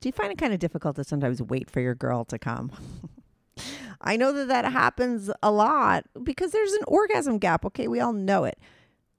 do you find it kind of difficult to sometimes wait for your girl to come? I know that that happens a lot because there's an orgasm gap. Okay, we all know it.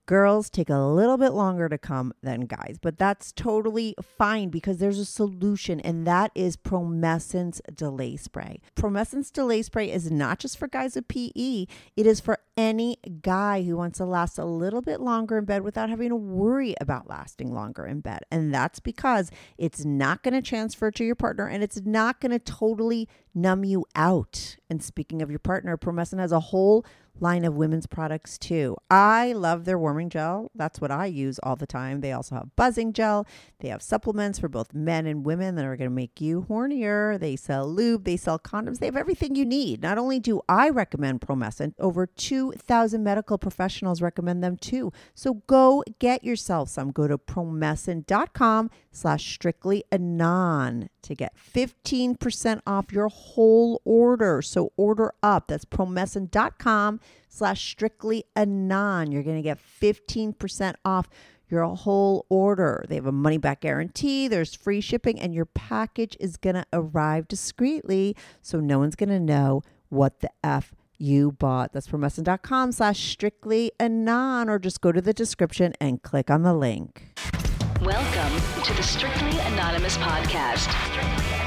Girls take a little bit longer to come than guys, but that's totally fine because there's a solution, and that is Promescent Delay Spray. Promescent Delay Spray is not just for guys with PE, it is for any guy who wants to last a little bit longer in bed without having to worry about lasting longer in bed. And that's because it's not going to transfer to your partner and it's not going to totally numb you out. And speaking of your partner, Promescent has a whole line of women's products too. I love their warming gel. That's what I use all the time. They also have buzzing gel. They have supplements for both men and women that are going to make you hornier. They sell lube, they sell condoms. They have everything you need. Not only do I recommend Promescent, over 2,000 medical professionals recommend them too. So go get yourself some. Go to promescent.com slash strictly anon to get 15% off your whole order. So order up. That's promescent.com slash strictly anon. You're going to get 15% off your whole order. They have a money back guarantee, there's free shipping, and your package is going to arrive discreetly. So no one's going to know what the F you bought. That's promescent.com slash strictly anon, or just go to the description and click on the link. Welcome to the Strictly Anonymous Podcast. Strictly Anonymous Podcast.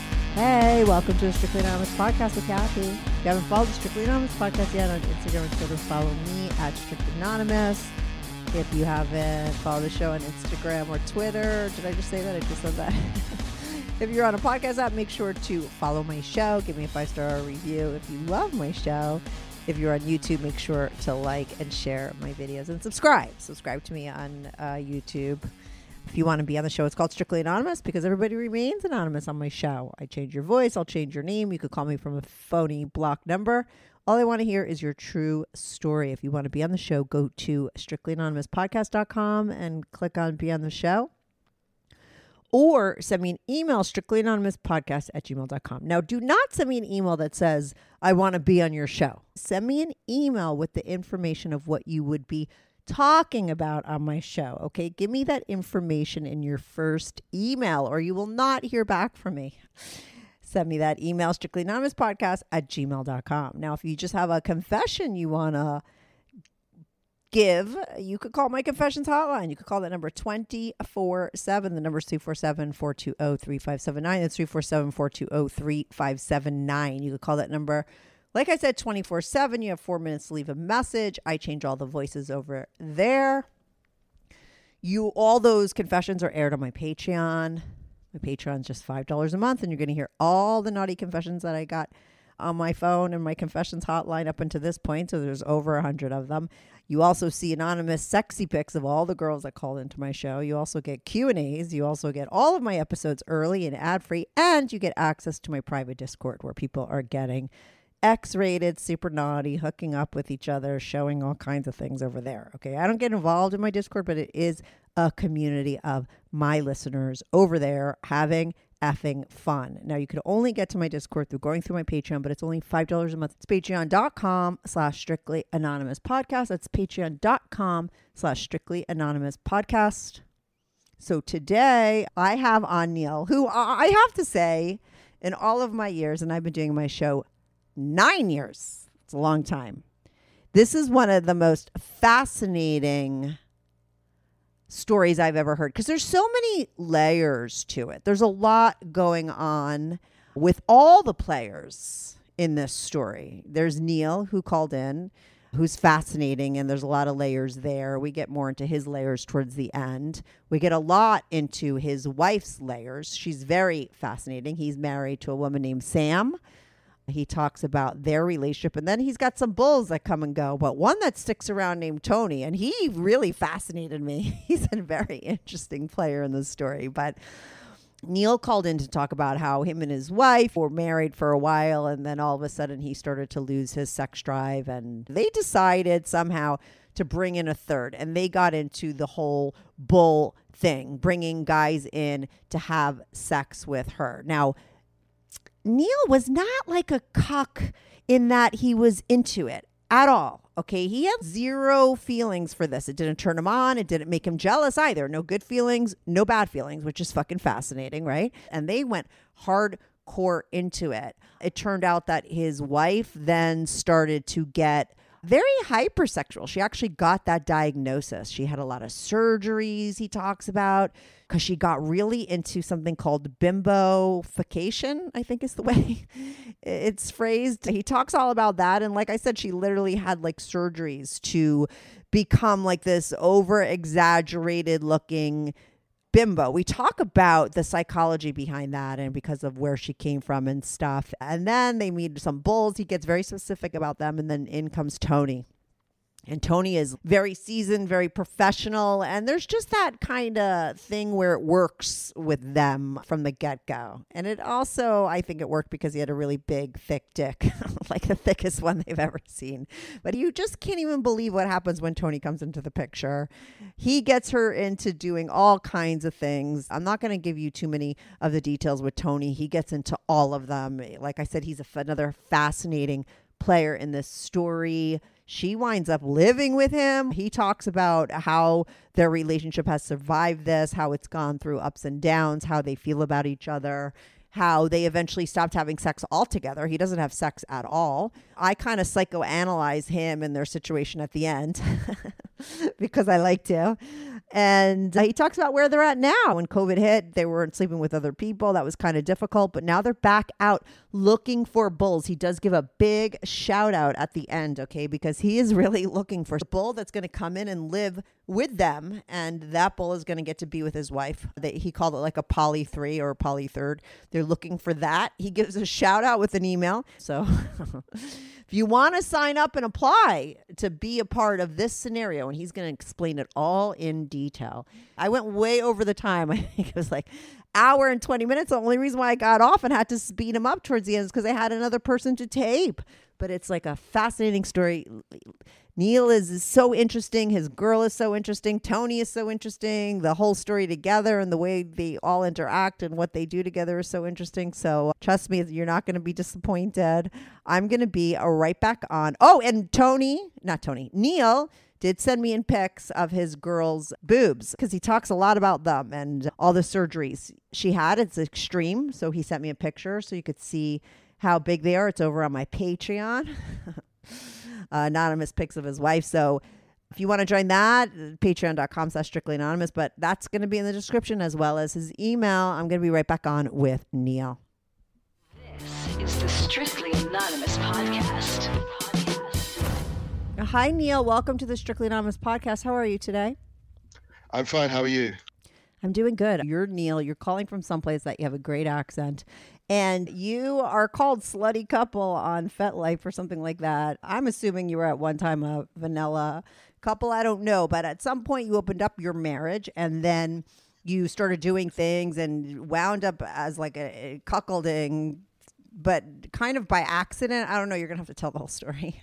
Hey, welcome to the Strictly Anonymous Podcast with Kathy. If you haven't followed the Strictly Anonymous Podcast yet on Instagram and Twitter, follow me at Strictly Anonymous. If you haven't followed the show on Instagram or Twitter, did I just say that? I just said that. if you're on a podcast app, make sure to follow my show. Give me a five star review if you love my show. If you're on YouTube, make sure to like and share my videos and subscribe. Subscribe to me on uh, YouTube. If you want to be on the show, it's called Strictly Anonymous because everybody remains anonymous on my show. I change your voice, I'll change your name. You could call me from a phony block number. All I want to hear is your true story. If you want to be on the show, go to strictlyanonymouspodcast.com and click on Be on the Show. Or send me an email, strictlyanonymouspodcast at gmail.com. Now, do not send me an email that says, I want to be on your show. Send me an email with the information of what you would be talking about on my show. Okay, give me that information in your first email, or you will not hear back from me. Send me that email, strictly anonymous podcast at gmail.com. Now, if you just have a confession you want to give, you could call my confessions hotline. You could call that number 24 7. The number is 247 420 3579. That's 347 420 3579. You could call that number like I said, 24 7. You have four minutes to leave a message. I change all the voices over there. You all those confessions are aired on my Patreon. My Patreon's just five dollars a month, and you're gonna hear all the naughty confessions that I got on my phone and my confessions hotline up until this point. So there's over a hundred of them. You also see anonymous sexy pics of all the girls that called into my show. You also get Q and A's. You also get all of my episodes early and ad free, and you get access to my private Discord where people are getting X rated, super naughty, hooking up with each other, showing all kinds of things over there. Okay. I don't get involved in my Discord, but it is a community of my listeners over there having effing fun. Now you could only get to my Discord through going through my Patreon, but it's only five dollars a month. It's patreon.com slash strictly anonymous podcast. That's patreon.com slash strictly anonymous podcast. So today I have on Neil, who I have to say, in all of my years, and I've been doing my show nine years. It's a long time. This is one of the most fascinating stories I've ever heard because there's so many layers to it. There's a lot going on. with all the players in this story. There's Neil who called in, who's fascinating, and there's a lot of layers there. We get more into his layers towards the end. We get a lot into his wife's layers. She's very fascinating. He's married to a woman named Sam. He talks about their relationship, and then he's got some bulls that come and go, but one that sticks around named Tony, and he really fascinated me. He's a very interesting player in the story, but Neil called in to talk about how him and his wife were married for a while, and then all of a sudden he started to lose his sex drive, and they decided somehow to bring in a third, and they got into the whole bull thing, bringing guys in to have sex with her. Now, Neil was not like a cuck in that he was into it at all. Okay. He had zero feelings for this. It didn't turn him on. It didn't make him jealous either. No good feelings, no bad feelings, which is fucking fascinating, right? And they went hardcore into it. It turned out that his wife then started to get very hypersexual. She actually got that diagnosis. She had a lot of surgeries, he talks about, because she got really into something called bimbofication, I think is the way it's phrased. He talks all about that. And like I said, she literally had like surgeries to become like this over exaggerated looking bimbo. We talk about the psychology behind that and because of where she came from and stuff. And then they meet some bulls. He gets very specific about them. And then in comes Tony. And Tony is very seasoned, very professional. And there's just that kind of thing where it works with them from the get go. And it also, I think it worked because he had a really big, thick dick, like the thickest one they've ever seen. But you just can't even believe what happens when Tony comes into the picture. He gets her into doing all kinds of things. I'm not going to give you too many of the details with Tony. He gets into all of them. Like I said, he's another fascinating player in this story. She winds up living with him. He talks about how their relationship has survived this, how it's gone through ups and downs, how they feel about each other how they eventually stopped having sex altogether. He doesn't have sex at all. I kind of psychoanalyze him and their situation at the end because I like to. And uh, he talks about where they're at now. When COVID hit, they weren't sleeping with other people. That was kind of difficult, but now they're back out looking for bulls. He does give a big shout out at the end, okay, because he is really looking for a bull that's going to come in and live with them. And that bull is going to get to be with his wife. They, he called it like a poly three or a poly third. They're looking for that. He gives a shout out with an email. So. If you want to sign up and apply to be a part of this scenario, and he's going to explain it all in detail. I went way over the time. I think it was like hour and 20 minutes. The only reason why I got off and had to speed him up towards the end is because I had another person to tape. But it's like a fascinating story. Neil is, so interesting. His girl is so interesting. Tony is so interesting. The whole story together and the way they all interact and what they do together is so interesting. So trust me, you're not going to be disappointed. I'm going to be right back on. Oh, and Tony, not Tony, Neil did send me in pics of his girl's boobs because he talks a lot about them and all the surgeries she had. It's extreme. So he sent me a picture so you could see how big they are. It's over on my Patreon. uh, anonymous pics of his wife. So if you want to join that, patreon.com slash strictly anonymous, but that's going to be in the description as well as his email. I'm going to be right back on with Neil. This is the Strictly Anonymous podcast. Hi, Neil. Welcome to the Strictly Anonymous podcast. How are you today? I'm fine. How are you? I'm doing good. You're Neil. You're calling from someplace that you have a great accent. And you are called Slutty Couple on FetLife or something like that. I'm assuming you were at one time a vanilla couple. I don't know. But at some point, you opened up your marriage and then you started doing things and wound up as like a, a cuckolding, but kind of by accident. I don't know. You're going to have to tell the whole story.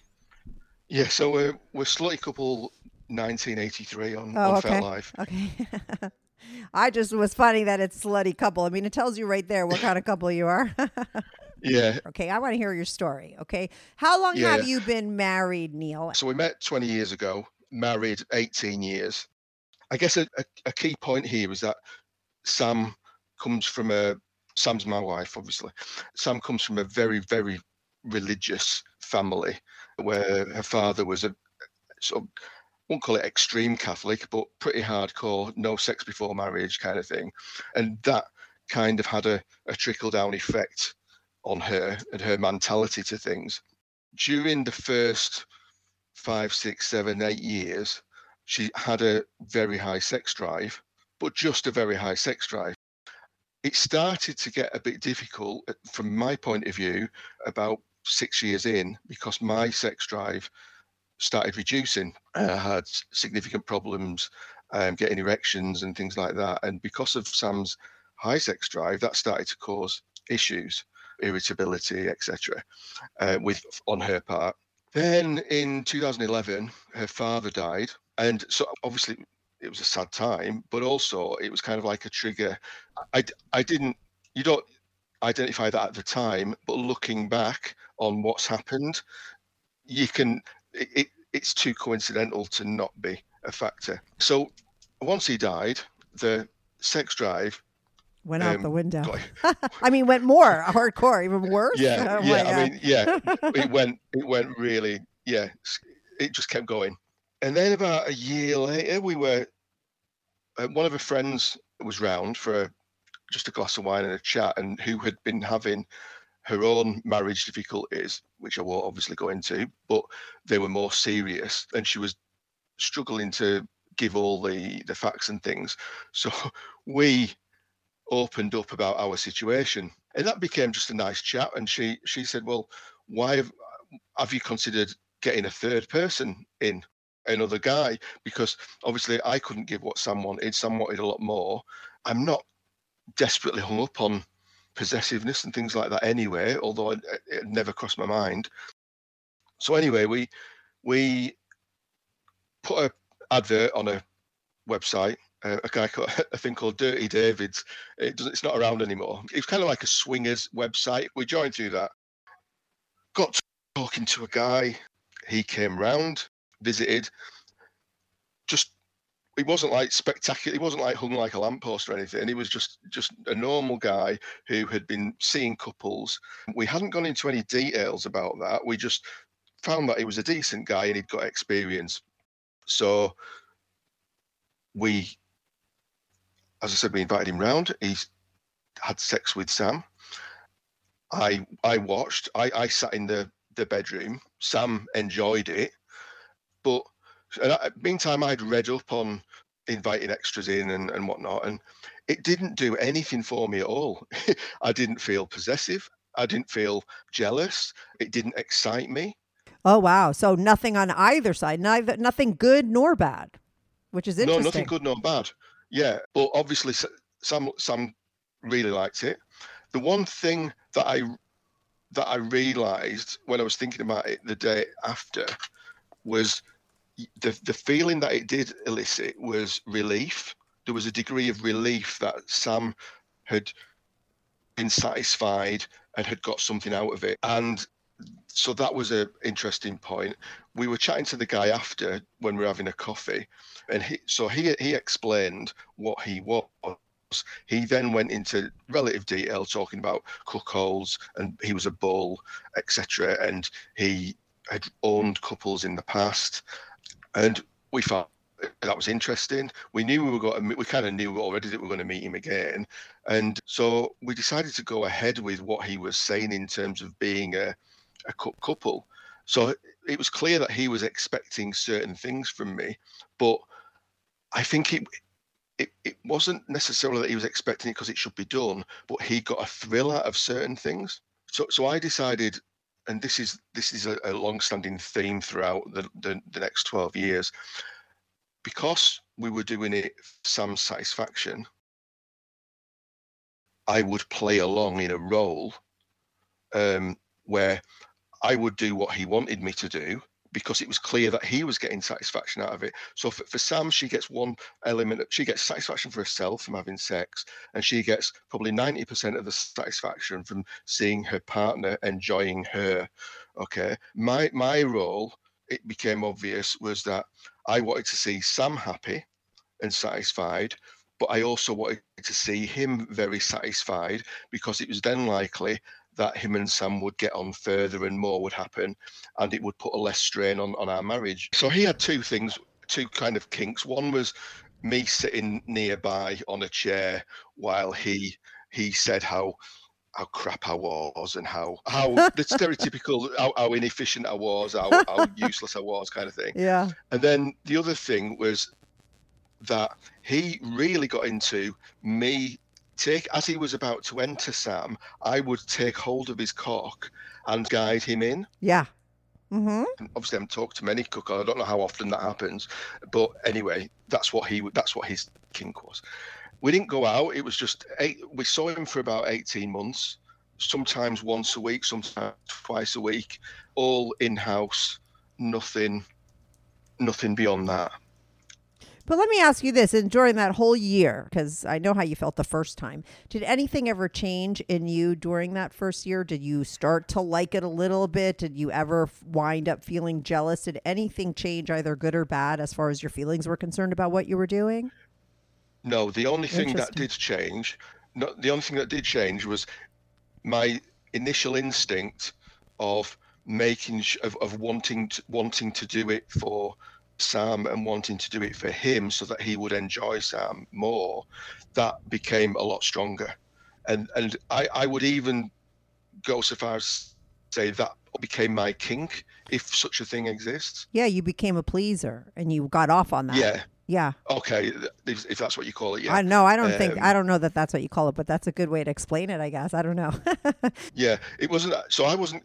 Yeah. So we're, we're Slutty Couple 1983 on, oh, on okay. FetLife. Okay. I just was funny that it's slutty couple. I mean, it tells you right there what kind of couple you are. yeah. Okay, I want to hear your story. Okay, how long yeah. have you been married, Neil? So we met 20 years ago, married 18 years. I guess a, a, a key point here is that Sam comes from a Sam's my wife, obviously. Sam comes from a very, very religious family where her father was a sort of won't call it extreme Catholic, but pretty hardcore, no sex before marriage kind of thing. And that kind of had a, a trickle down effect on her and her mentality to things. During the first five, six, seven, eight years, she had a very high sex drive, but just a very high sex drive. It started to get a bit difficult uh, from my point of view about six years in because my sex drive started reducing. I had significant problems um, getting erections and things like that. And because of Sam's high sex drive, that started to cause issues, irritability, etc., uh, with on her part. Then in 2011, her father died, and so obviously it was a sad time, but also it was kind of like a trigger. I I didn't you don't identify that at the time, but looking back on what's happened, you can it, it it's too coincidental to not be a factor. So once he died, the sex drive went out um, the window. I mean, went more hardcore, even worse. Yeah, oh yeah. I mean, yeah, it went, it went really, yeah. It just kept going. And then about a year later, we were. Uh, one of her friends was round for a, just a glass of wine and a chat, and who had been having her own marriage difficulties, which I won't obviously go into, but they were more serious, and she was struggling to give all the the facts and things. So we opened up about our situation, and that became just a nice chat. And she she said, "Well, why have, have you considered getting a third person in?" Another guy, because obviously I couldn't give what Sam wanted. Sam wanted a lot more. I'm not desperately hung up on possessiveness and things like that anyway, although it, it never crossed my mind. So anyway, we we put a advert on a website. Uh, a guy called a thing called Dirty David's. It doesn't. It's not around anymore. It's kind of like a swingers website. We joined through that. Got talking to a guy. He came round, visited. Just he wasn't like spectacular. He wasn't like hung like a lamppost or anything. He was just just a normal guy who had been seeing couples. We hadn't gone into any details about that. We just found that he was a decent guy and he'd got experience. So we, as I said, we invited him round. He had sex with Sam. I I watched. I, I sat in the the bedroom. Sam enjoyed it, but I, meantime I'd read up on inviting extras in and, and whatnot, and it didn't do anything for me at all. I didn't feel possessive. I didn't feel jealous. It didn't excite me. Oh wow! So nothing on either side, neither nothing good nor bad, which is interesting. No, nothing good nor bad. Yeah, but obviously Sam Sam really liked it. The one thing that I that I realised when I was thinking about it the day after was the the feeling that it did elicit was relief. There was a degree of relief that Sam had been satisfied and had got something out of it, and so that was an interesting point. We were chatting to the guy after when we were having a coffee, and he so he he explained what he was. He then went into relative detail talking about cuckolds and he was a bull, etc. And he had owned couples in the past, and we thought that was interesting. We knew we were going. To, we kind of knew already that we were going to meet him again, and so we decided to go ahead with what he was saying in terms of being a a couple. So it was clear that he was expecting certain things from me, but I think it it, it wasn't necessarily that he was expecting it because it should be done, but he got a thrill out of certain things. So so I decided, and this is this is a, a long-standing theme throughout the, the, the next 12 years, because we were doing it for some satisfaction, I would play along in a role um, where I would do what he wanted me to do because it was clear that he was getting satisfaction out of it. So for, for Sam, she gets one element, she gets satisfaction for herself from having sex, and she gets probably 90% of the satisfaction from seeing her partner enjoying her. Okay. My my role, it became obvious, was that I wanted to see Sam happy and satisfied, but I also wanted to see him very satisfied because it was then likely that him and Sam would get on further and more would happen and it would put a less strain on, on our marriage. So he had two things, two kind of kinks. One was me sitting nearby on a chair while he he said how how crap I was and how how the stereotypical how, how inefficient I was, how, how useless I was, kind of thing. Yeah. And then the other thing was that he really got into me take as he was about to enter Sam, I would take hold of his cock and guide him in. Yeah. Mm-hmm. Obviously, I haven't talked to many cook. I don't know how often that happens, but anyway, that's what he that's what his kink was. We didn't go out. It was just eight. We saw him for about eighteen months. Sometimes once a week, sometimes twice a week, all in house. Nothing, nothing beyond that. But let me ask you this: and during that whole year, because I know how you felt the first time, did anything ever change in you during that first year? Did you start to like it a little bit? Did you ever wind up feeling jealous? Did anything change, either good or bad, as far as your feelings were concerned about what you were doing? No, the only thing that did change, no, the only thing that did change was my initial instinct of making of, of wanting to, wanting to do it for Sam and wanting to do it for him so that he would enjoy Sam more. That became a lot stronger, and and I I would even go so far as say that became my kink if such a thing exists. Yeah, you became a pleaser, and you got off on that. Yeah. Yeah. Okay, if, if that's what you call it, yeah. I know. I don't think. Um, I don't know that that's what you call it, but that's a good way to explain it. I guess. I don't know. Yeah, it wasn't. So I wasn't.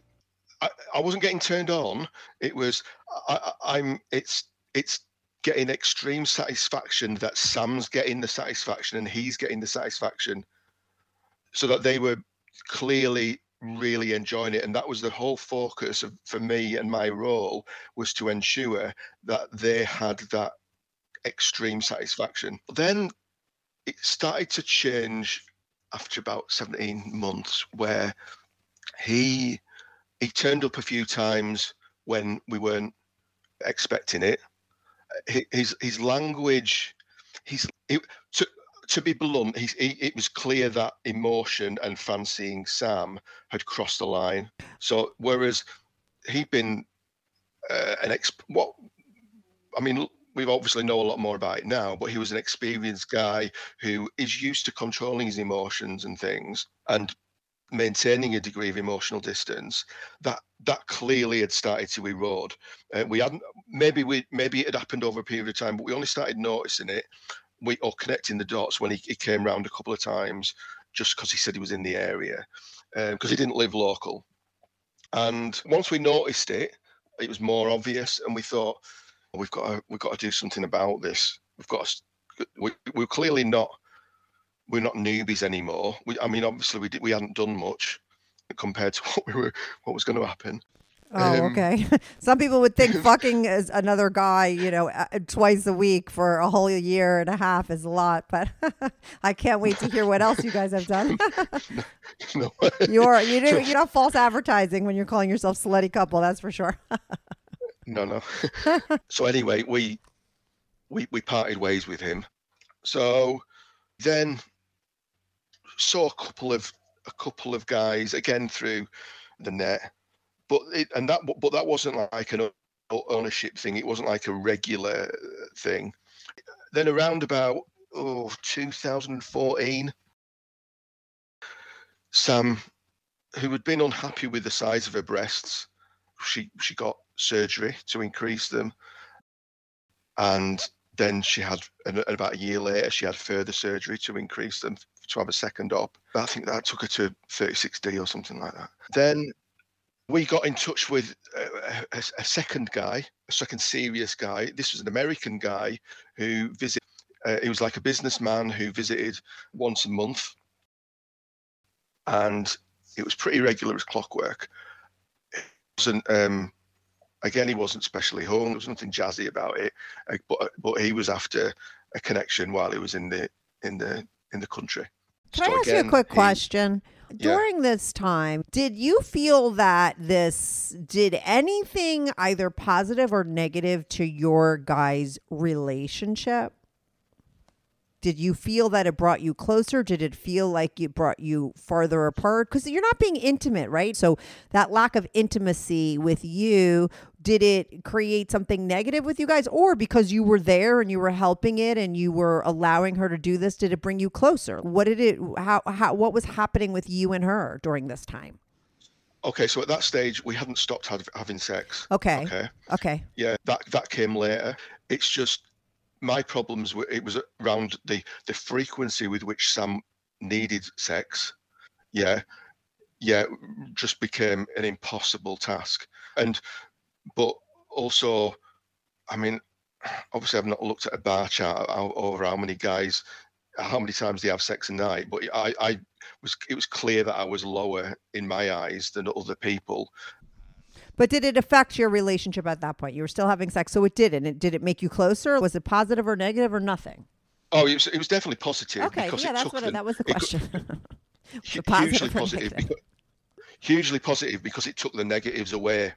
I, I wasn't getting turned on. It was. I- I'm. It's. It's getting extreme satisfaction that Sam's getting the satisfaction and he's getting the satisfaction, so that they were clearly really enjoying it. And that was the whole focus of for me and my role was to ensure that they had that extreme satisfaction. Then it started to change after about 17 months where he he turned up a few times when we weren't expecting it his his language it, to to be blunt he's he, it was clear that emotion and fancying sam had crossed the line. So whereas he'd been uh, an ex what i mean we obviously know a lot more about it now but he was an experienced guy who is used to controlling his emotions and things and maintaining a degree of emotional distance that that clearly had started to erode. Uh, we hadn't maybe we maybe it had happened over a period of time but we only started noticing it we or connecting the dots when he, he came round a couple of times just because he said he was in the area because he didn't live local. And once we noticed it it was more obvious and we thought we've got to we've got to do something about this. We've got to, we, we're clearly not we're not newbies anymore. We, I mean, obviously, we did, we hadn't done much compared to what we were, what was going to happen. Oh, Um, okay. Some people would think fucking as another guy, you know, twice a week for a whole year and a half is a lot, but I can't wait to hear what else you guys have done. no, you're you do you're not false advertising when you're calling yourself slutty couple, that's for sure. no, no. so anyway, we we we parted ways with him. So then saw a couple of a couple of guys again through the net, but it, and that but that wasn't like an ownership thing. It wasn't like a regular thing. Then around about oh 2014, Sam, who had been unhappy with the size of her breasts, she she got surgery to increase them, and then she had about a year later she had further surgery to increase them to have a second op. I think that took her to 36D or something like that. Then we got in touch with a, a, a second guy, a second serious guy. This was an American guy who visited. Uh, he was like a businessman who visited once a month, and it was pretty regular as clockwork. It wasn't. Um, again, he wasn't specially hung. There was nothing jazzy about it, uh, but but he was after a connection while he was in the in the in the country. Can So I ask you a quick he- question? Yeah. During this time, did you feel that this did anything either positive or negative to your guys' relationship? Did you feel that it brought you closer? Did it feel like it brought you farther apart? Because you're not being intimate, right? So that lack of intimacy with you, did it create something negative with you guys? Or because you were there and you were helping it and you were allowing her to do this, did it bring you closer? What did it, how, how, what was happening with you and her during this time? Okay, so at that stage we hadn't stopped having sex. Okay. Okay. Okay. Yeah, that that came later. It's just my problems were it was around the the frequency with which Sam needed sex. Yeah. Yeah, just became an impossible task. And but also I mean obviously I've not looked at a bar chart over how many guys how many times they have sex a night, but I, I was it was clear that I was lower in my eyes than other people. But did it affect your relationship at that point? You were still having sex, so it didn't. It did it make you closer? Was it positive or negative or nothing? Oh, it was, it was definitely positive. Okay, yeah, that's what the, that was the question. It, the hugely positive, because, hugely positive because it took the negatives away.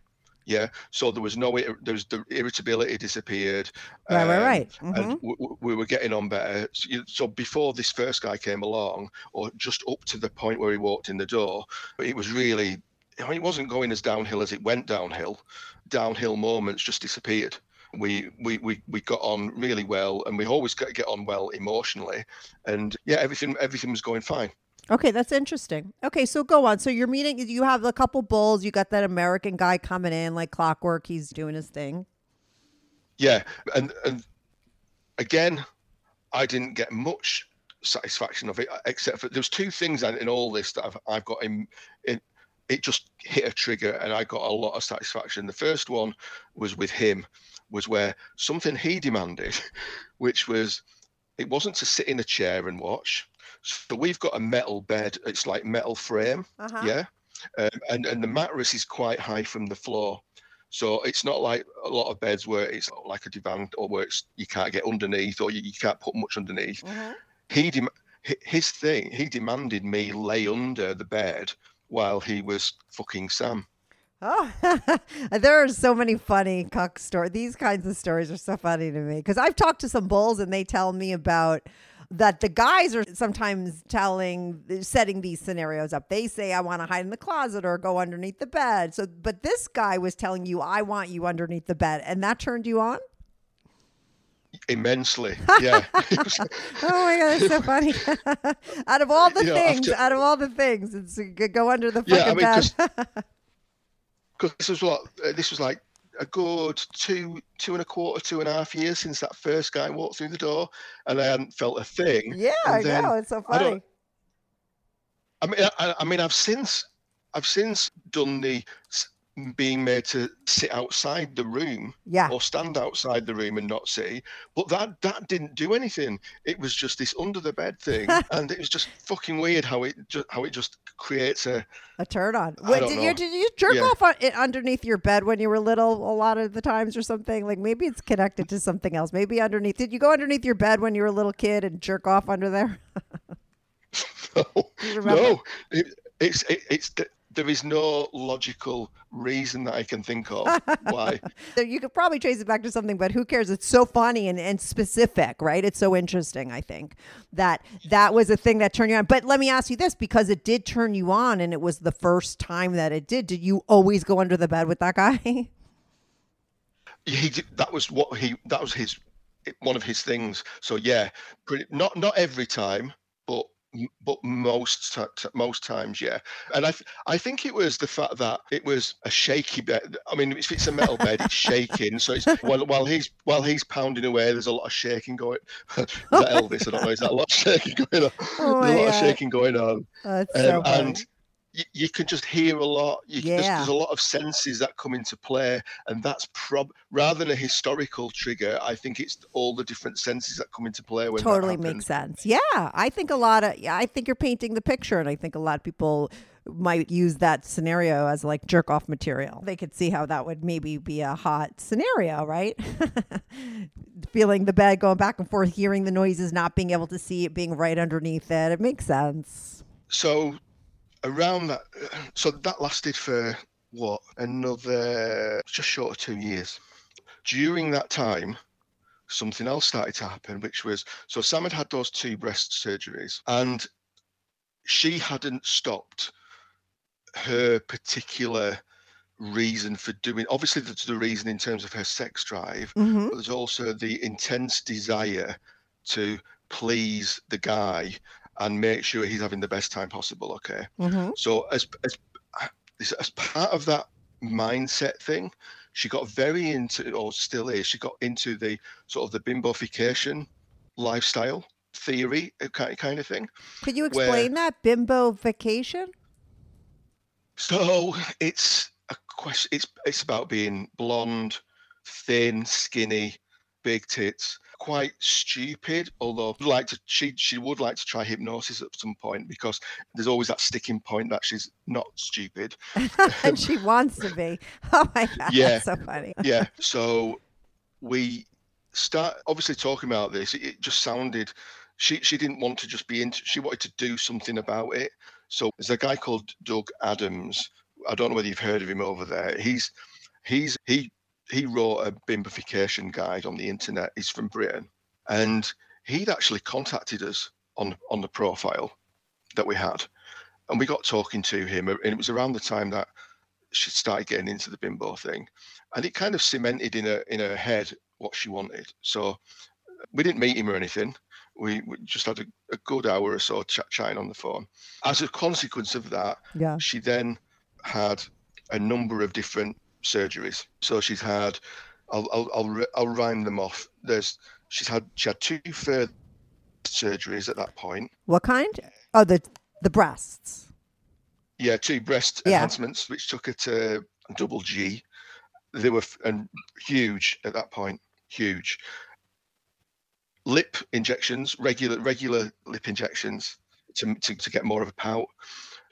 Yeah, so there was no there was the irritability disappeared. Right, um, right, right. Mm-hmm. And we, we, were getting on better. So, so, before this first guy came along, or just up to the point where he walked in the door, it was really. I mean, it wasn't going as downhill as it went downhill. Downhill moments just disappeared. We, we we we got on really well, and we always get get on well emotionally, and yeah, everything everything was going fine. Okay, that's interesting. Okay, so go on. So you're meeting, you have a couple bulls, you got that American guy coming in like clockwork, he's doing his thing. Yeah, and and again, I didn't get much satisfaction of it, except for there's two things in all this that I've, I've got in, in it just hit a trigger and I got a lot of satisfaction. The first one was with him, was where something he demanded, which was it wasn't to sit in a chair and watch. So we've got a metal bed. It's like metal frame, uh-huh. yeah, um, and and the mattress is quite high from the floor. So it's not like a lot of beds where it's like a divan or where it's you can't get underneath or you, you can't put much underneath. Uh-huh. He dem- his thing. He demanded me lay under the bed while he was fucking Sam. Oh, there are so many funny cuck stories. These kinds of stories are so funny to me because I've talked to some bulls and they tell me about that the guys are sometimes telling setting these scenarios up. They say I want to hide in the closet or go underneath the bed. So but this guy was telling you I want you underneath the bed and that turned you on? Immensely. Yeah. oh my god, it's so funny. out of all the you things, know, out of all the things, it's go under the fucking yeah, I mean. Because this was what uh, this was like a good two, two and a quarter, two and a half years since that first guy walked through the door, and I hadn't felt a thing. Yeah, I know it's so funny. I, I mean, I, I mean, I've since, I've since done the being made to sit outside the room yeah. or stand outside the room and not see but that that didn't do anything. It was just this under the bed thing and it was just fucking weird how it just how it just creates a a turn on. Wait, did you did you jerk yeah. off on, underneath your bed when you were little a lot of the times or something? Like maybe it's connected to something else. Maybe underneath did you go underneath your bed when you were a little kid and jerk off under there? No. No. It, it's it, it's there is no logical reason that I can think of why. you could probably trace it back to something, but who cares? It's so funny and, and specific, right? It's so interesting, I think, that that was a thing that turned you on. But let me ask you this because it did turn you on and it was the first time that it did. Did you always go under the bed with that guy? he did, that was what he that was his one of his things. So yeah, pretty, not not every time, but most most times, yeah. And I I think it was the fact that it was a shaky bed. I mean, if it's a metal bed, it's shaking. So it's while while he's while he's pounding away, there's a lot of shaking going. is that Elvis? I don't know. Is that a lot of shaking going on? Oh there's a lot God. of shaking going on. Oh, um, so and you, you, can just hear a lot. You, yeah. There's, there's, a lot of senses that come into play, and that's prob rather than a historical trigger. I think it's all the different senses that come into play when totally makes sense. Yeah, I think a lot of. I think you're painting the picture, and I think a lot of people might use that scenario as like jerk off material. They could see how that would maybe be a hot scenario, right? Feeling the bed going back and forth, hearing the noises, not being able to see it being right underneath it. It makes sense. So around that, so that lasted for what another just short of two years. During that time, something else started to happen, which was so Sam had had those two breast surgeries, and she hadn't stopped her particular reason for doing obviously there's the reason in terms of her sex drive hmm but there's also the intense desire to please the guy and make sure he's having the best time possible okay hmm so as as as- part of that mindset thing she got very into or still is she got into the sort of the bimbofication lifestyle theory uh, kind of thing Could you where- explain that bimbofication? So it's a question. It's it's about being blonde, thin, skinny, big tits. Quite stupid. Although like to, she she would like to try hypnosis at some point because there's always that sticking point that she's not stupid. and she wants to be. Oh my god, Yeah. that's so funny. Yeah. So we start obviously talking about this. It, it just sounded. She she didn't want to just be into. She wanted to do something about it. So there's a guy called Doug Adams. I don't know whether you've heard of him over there. He's he's he he wrote a bimbification guide on the internet. He's from Britain, and he'd actually contacted us on on the profile that we had, and we got talking to him. And it was around the time that she started getting into the bimbo thing, and it kind of cemented in her in her head what she wanted. So uh, we didn't meet him or anything. We, we just had a, a good hour or so chat, chatting on the phone. As a consequence of that, Yeah. she then had a number of different surgeries. So she's had, I'll I'll I'll, I'll rhyme them off. There's she's had she had two further surgeries at that point. What kind? Oh, the the breasts. Yeah, two breast Yeah. enhancements, which took her to double G. They were f- and huge at that point, huge. Lip injections, regular regular lip injections to, to, to get more of a pout.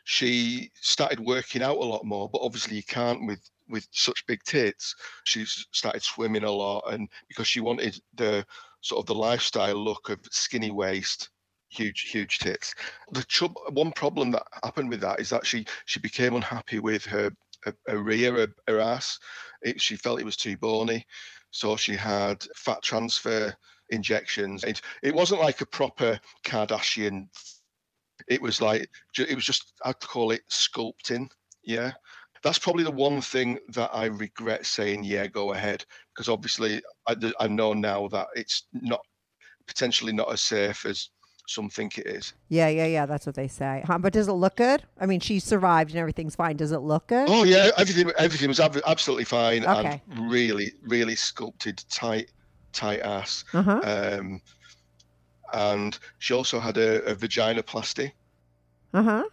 She started working out a lot more, but obviously you can't with with such big tits. She started swimming a lot, and because she wanted the sort of the lifestyle look of skinny waist, huge huge tits. The trouble, one problem that happened with that is that she she became unhappy with her her, her rear, her, her ass. It, she felt it was too bony, so she had fat transfer injections. It, it wasn't like a proper Kardashian. It was like it was just I'd call it sculpting. Yeah, that's probably the one thing that I regret saying. Yeah, go ahead, because obviously I, I know now that it's not potentially not as safe as some think it is. Yeah, yeah, yeah. That's what they say. Huh, but does it look good? I mean, she survived and everything's fine. Does it look good? Oh yeah, everything everything was ab- absolutely fine Okay. and really really sculpted tight tight ass. Uh huh. Um, and she also had a, a vaginoplasty. Uh huh.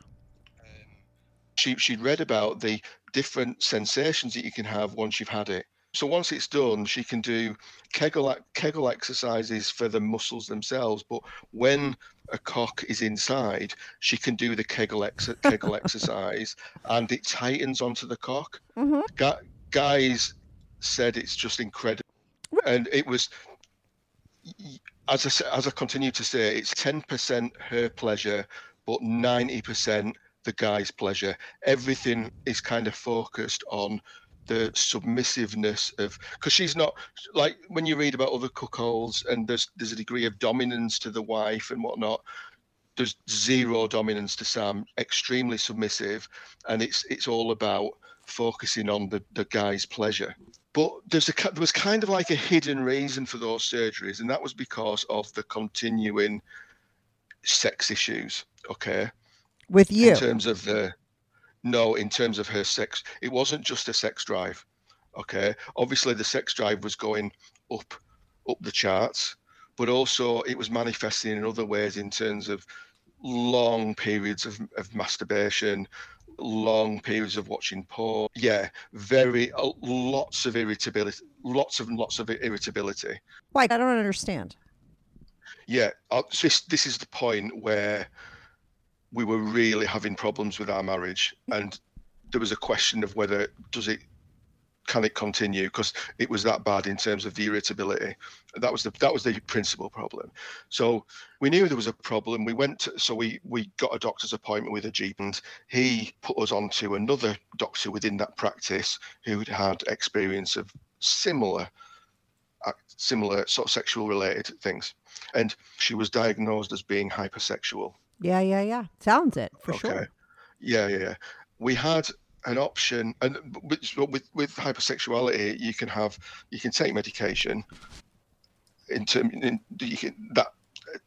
She she'd read about the different sensations that you can have once you've had it. So once it's done, she can do Kegel Kegel exercises for the muscles themselves. But when a cock is inside, she can do the Kegel ex- Kegel exercise, and it tightens onto the cock. Mhm. Gu- guys said it's just incredible, and it was. As I as I continue to say, it's ten percent her pleasure, but ninety percent the guy's pleasure. Everything is kind of focused on the submissiveness of because she's not like when you read about other cuckolds and there's there's a degree of dominance to the wife and whatnot. There's zero dominance to Sam, extremely submissive, and it's it's all about focusing on the, the guy's pleasure. But there's a there was kind of like a hidden reason for those surgeries, and that was because of the continuing sex issues. Okay With you. in terms of the no in terms of her sex it wasn't just a sex drive okay obviously the sex drive was going up up the charts but also it was manifesting in other ways in terms of long periods of, of masturbation long periods of watching porn yeah very uh, lots of irritability lots of lots of irritability Like I don't understand. yeah, uh, so this this is the point where we were really having problems with our marriage, and there was a question of whether does it can it continue because it was that bad in terms of the irritability. That was the that was the principal problem. So we knew there was a problem. We went to, so we we got a doctor's appointment with a GP, and he put us on to another doctor within that practice who'd had experience of similar uh, similar sort of sexual related things, and she was diagnosed as being hypersexual. Yeah, yeah, yeah. Sounds it for sure. Yeah, yeah, yeah. We had an option, and with, with with hypersexuality, you can have you can take medication. In term, in, you can that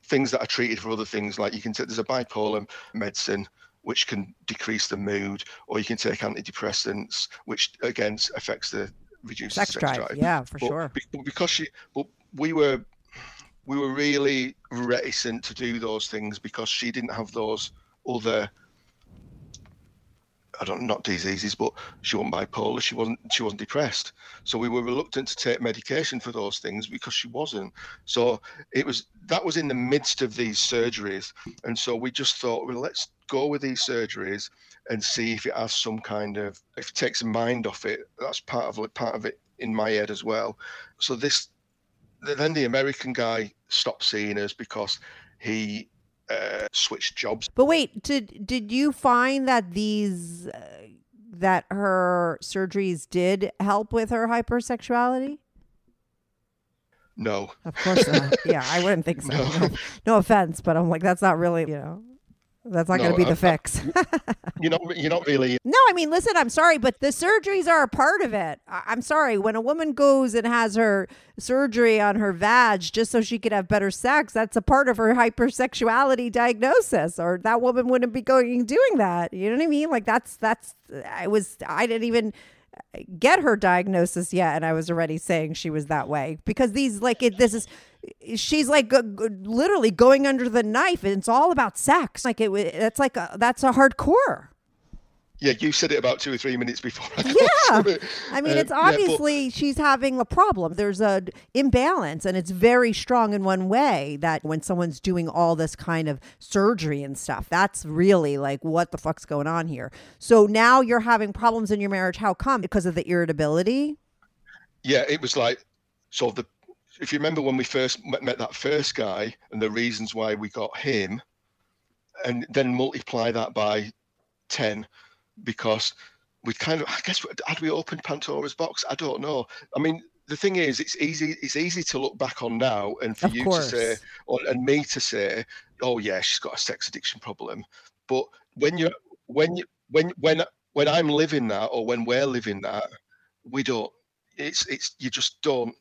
things that are treated for other things like you can take there's a bipolar medicine which can decrease the mood, or you can take antidepressants, which again affects the reduces Sex sex, drive. drive. Yeah, for But sure. be- because she, but we were, we were really reticent to do those things because she didn't have those other. I don't not diseases, but she wasn't bipolar. She wasn't. She wasn't depressed. So we were reluctant to take medication for those things because she wasn't. So it was that was in the midst of these surgeries, and so we just thought, well, let's go with these surgeries and see if it has some kind of if it takes the mind off it. That's part of. Part of it in my head as well. So this, then the American guy stopped seeing us because he uh, switched jobs. But wait, did did you find that these uh, that her surgeries did help with her hypersexuality? No, Of course not. yeah, I wouldn't think so. No. no offense, but I'm like that's not really, you know. That's not going to be the I- I- fix. you're not. You're not really. No, I mean, listen, I'm sorry, but the surgeries are a part of it. I- I'm sorry. When a woman goes and has her surgery on her vag just so she could have better sex, that's a part of her hypersexuality diagnosis, or that woman wouldn't be going and doing that. You know what I mean? Like that's that's. I was. I didn't even get her diagnosis yet, and I was already saying she was that way because these like it. This is. She's like literally going under the knife, and it's all about sex. Like it. That's like a, that's a hardcore. Yeah, you said it about two or three minutes before. I Yeah. I mean, Uh, it's yeah, but- obviously she's having a problem. There's a imbalance, and it's very strong in one way that when someone's doing all this kind of surgery and stuff, that's really like what the fuck's going on here. So now you're having problems in your marriage. How come? Because of the irritability. yeah, it was like so the if you remember when we first met, met that first guy and the reasons why we got him, and then multiply that by ten, because we kind of I guess had we opened Pandora's box? I don't know. I mean. The thing is, it's easy. It's easy to look back on now, and for Of you course. to say, or, and me to say, "Oh yeah, she's got a sex addiction problem." But when you, when you, when when when I'm living that, or when we're living that, we don't it's it's you just don't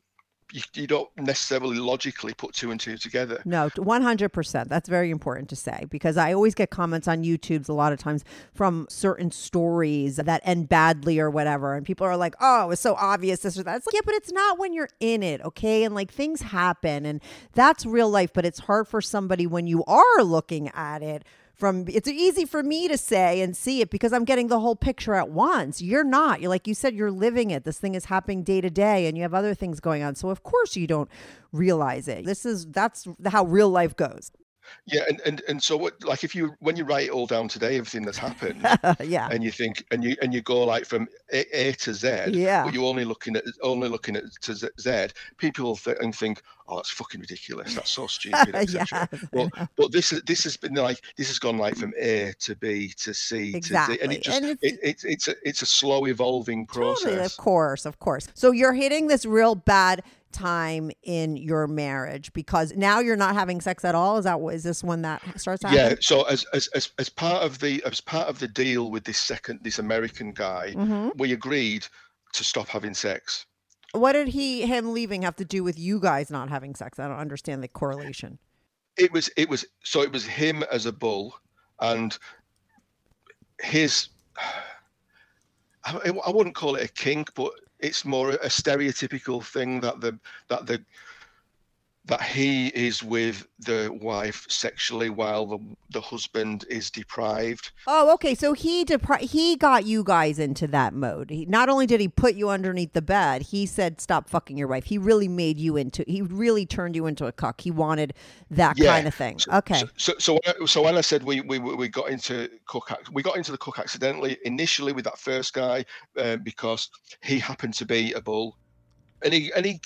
you, you don't necessarily logically put two and two together No, 100%. That's very important to say because I always get comments on YouTube's a lot of times from certain stories that end badly or whatever. And people are like, oh, it's so obvious, this or that. It's like, yeah, but it's not when you're in it, okay? And like things happen and that's real life, but it's hard for somebody when you are looking at it from it's easy for me to say and see it because I'm getting the whole picture at once. You're not. You're like you said you're living it. This thing is happening day to day and you have other things going on. So of course you don't realize it. This is that's how real life goes. Yeah and, and and so what like if you when you write it all down today everything that's happened yeah. and you think and you and you go like from a, a to z Yeah. but you're only looking at only looking at to z, people th- and think oh that's fucking ridiculous that's so stupid etc Yes, but but this is this has been like this has gone like from a to b to c to d and it just And it's- it, it's it's a it's a slow evolving process Totally, of course, of course. So you're hitting this real bad time in your marriage because now you're not having sex at all. Is that what is this one that starts happening? Yeah. So as, as as as part of the as part of the deal with this second this American guy, hmm we agreed to stop having sex. What did he him leaving have to do with you guys not having sex? I don't understand the correlation. It was it was so it was him as a bull, and his. I, I wouldn't call it a kink, but it's more a stereotypical thing that the that the that he is with the wife sexually while the the husband is deprived. Oh, okay. So he depri- he got you guys into that mode. He, not only did he put you underneath the bed, he said stop fucking your wife. He really made you into. He really turned you into a cuck. He wanted that Yeah. kind of thing. Okay. So, so, so, when I, so when I said we, we we got into cuck, we got into the cuck accidentally initially with that first guy uh, because he happened to be a bull, and he and he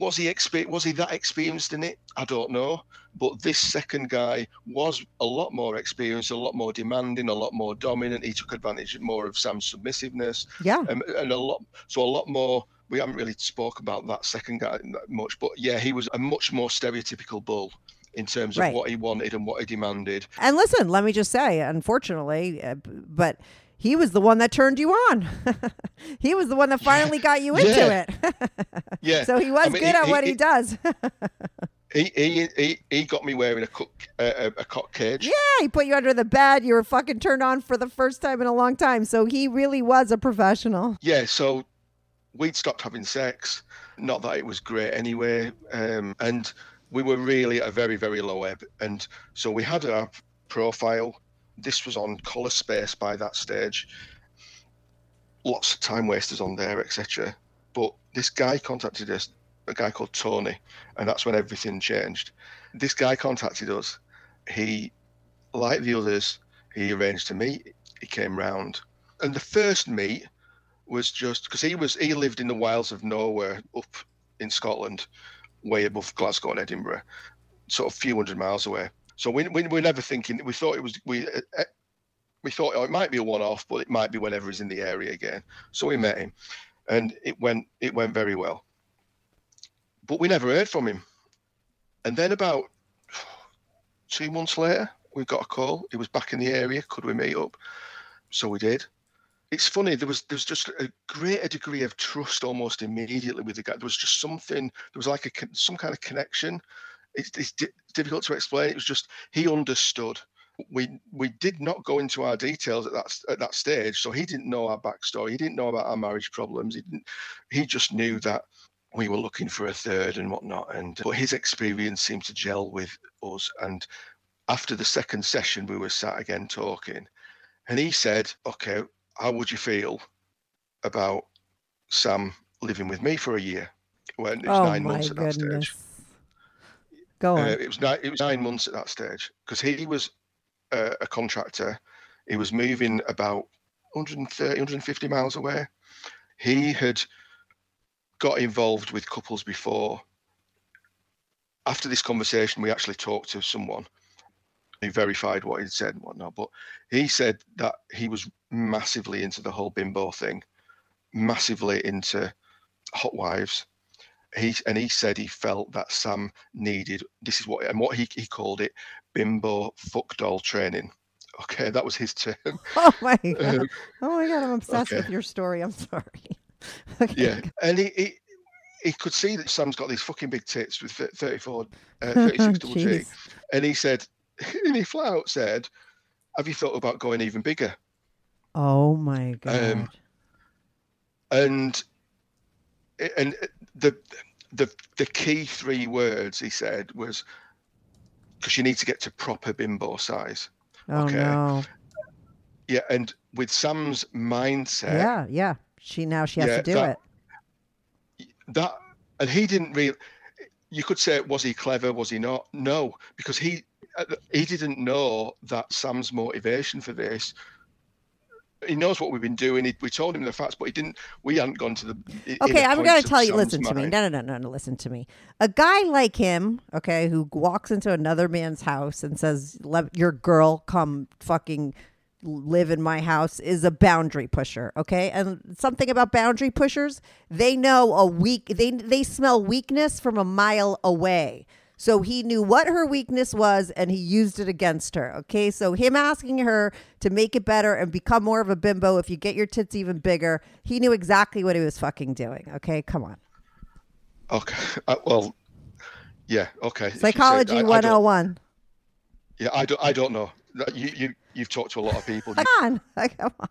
was he exper- was he that experienced in it? I don't know. But this second guy was a lot more experienced, a lot more demanding, a lot more dominant. He took advantage of more of Sam's submissiveness, yeah. um, and a lot so a lot more we haven't really spoke about that second guy that much, but yeah, he was a much more stereotypical bull in terms of Right. what he wanted and what he demanded. And listen, let me just say, unfortunately, uh, but he was the one that turned you on. he was the one that finally got you into Yeah. it. Yeah. so he was I mean, good at what he, does. He, he, he, he got me wearing a cook uh, a cock cage. yeah, he put you under the bed. You were fucking turned on for the first time in a long time. So he really was a professional. Yeah, so we'd stopped having sex. Not that it was great anyway. Um, and we were really at a very, very low ebb. And so we had our profile. This was on Colour Space by that stage. Lots of time wasters on there, etc. But this guy contacted us, a guy called Tony, and that's when everything changed. This guy contacted us. He, like the others, he arranged to meet. He came round. And the first meet was just because he was he lived in the wilds of nowhere up in Scotland, way above Glasgow and Edinburgh, sort of a few hundred miles away. So we, we were never thinking. We thought it was we uh, uh, we thought oh, it might be a one-off, but it might be whenever he's in the area again. So we met him, and it went it went very well. But we never heard from him. And then about two months later, we got a call. He was back in the area. Could we meet up? So we did it's funny there was there was just a greater degree of trust almost immediately with the guy there was just something there was like a some kind of connection it's, it's di- difficult to explain it was just he understood we we did not go into our details at that at that stage so he didn't know our backstory he didn't know about our marriage problems he didn't he just knew that we were looking for a third and whatnot and but his experience seemed to gel with us and after the second session we were sat again talking and he said okay how would you feel about Sam living with me for a year? When it was oh nine months at that goodness. stage. Go on. Uh, it was nine. It was nine months at that stage because he was uh, a contractor. He was moving about 130, 150 miles away. He had got involved with couples before. After this conversation, we actually talked to someone who verified what he'd said and whatnot. But he said that he was massively into the whole bimbo thing, massively into hot wives. He and he said he felt that Sam needed this is what and what he, he called it bimbo fuck doll training. Okay, that was his term. oh my god. Um, oh my god, I'm obsessed with your story. I'm sorry. okay. yeah, and he, he he could see that Sam's got these fucking big tits with thir- 34, uh, 36 double G, and he said, and he flat out said, "Have you thought about going even bigger?" Oh my god. Um, and and the the the key three words he said was because you need to get to proper bimbo size. oh okay. no. Yeah, and with Sam's mindset, Yeah, yeah. She now she has yeah, to do that- it. that and he didn't really. You could say, was he clever? Was he not? No, because he uh, he didn't know that Sam's motivation for this. He knows what we've been doing. He, we told him the facts, but he didn't. We hadn't gone to the. Okay, I'm going to tell you. Listen to me. No, no, no, no, no. Listen to me. A guy like him, okay, who walks into another man's house and says, "Let your girl come fucking live in my house," is a boundary pusher. Okay, and something about boundary pushers, they know a weak. They they smell weakness from a mile away. So he knew what her weakness was and he used it against her. Okay. So him asking her to make it better and become more of a bimbo if you get your tits even bigger, he knew exactly what he was fucking doing. Okay. Come on. Okay. Uh, well, yeah. Okay. Psychology I- I don't- 101. Yeah, I don't. I don't know. You you you've talked to a lot of people. Come on. Come on.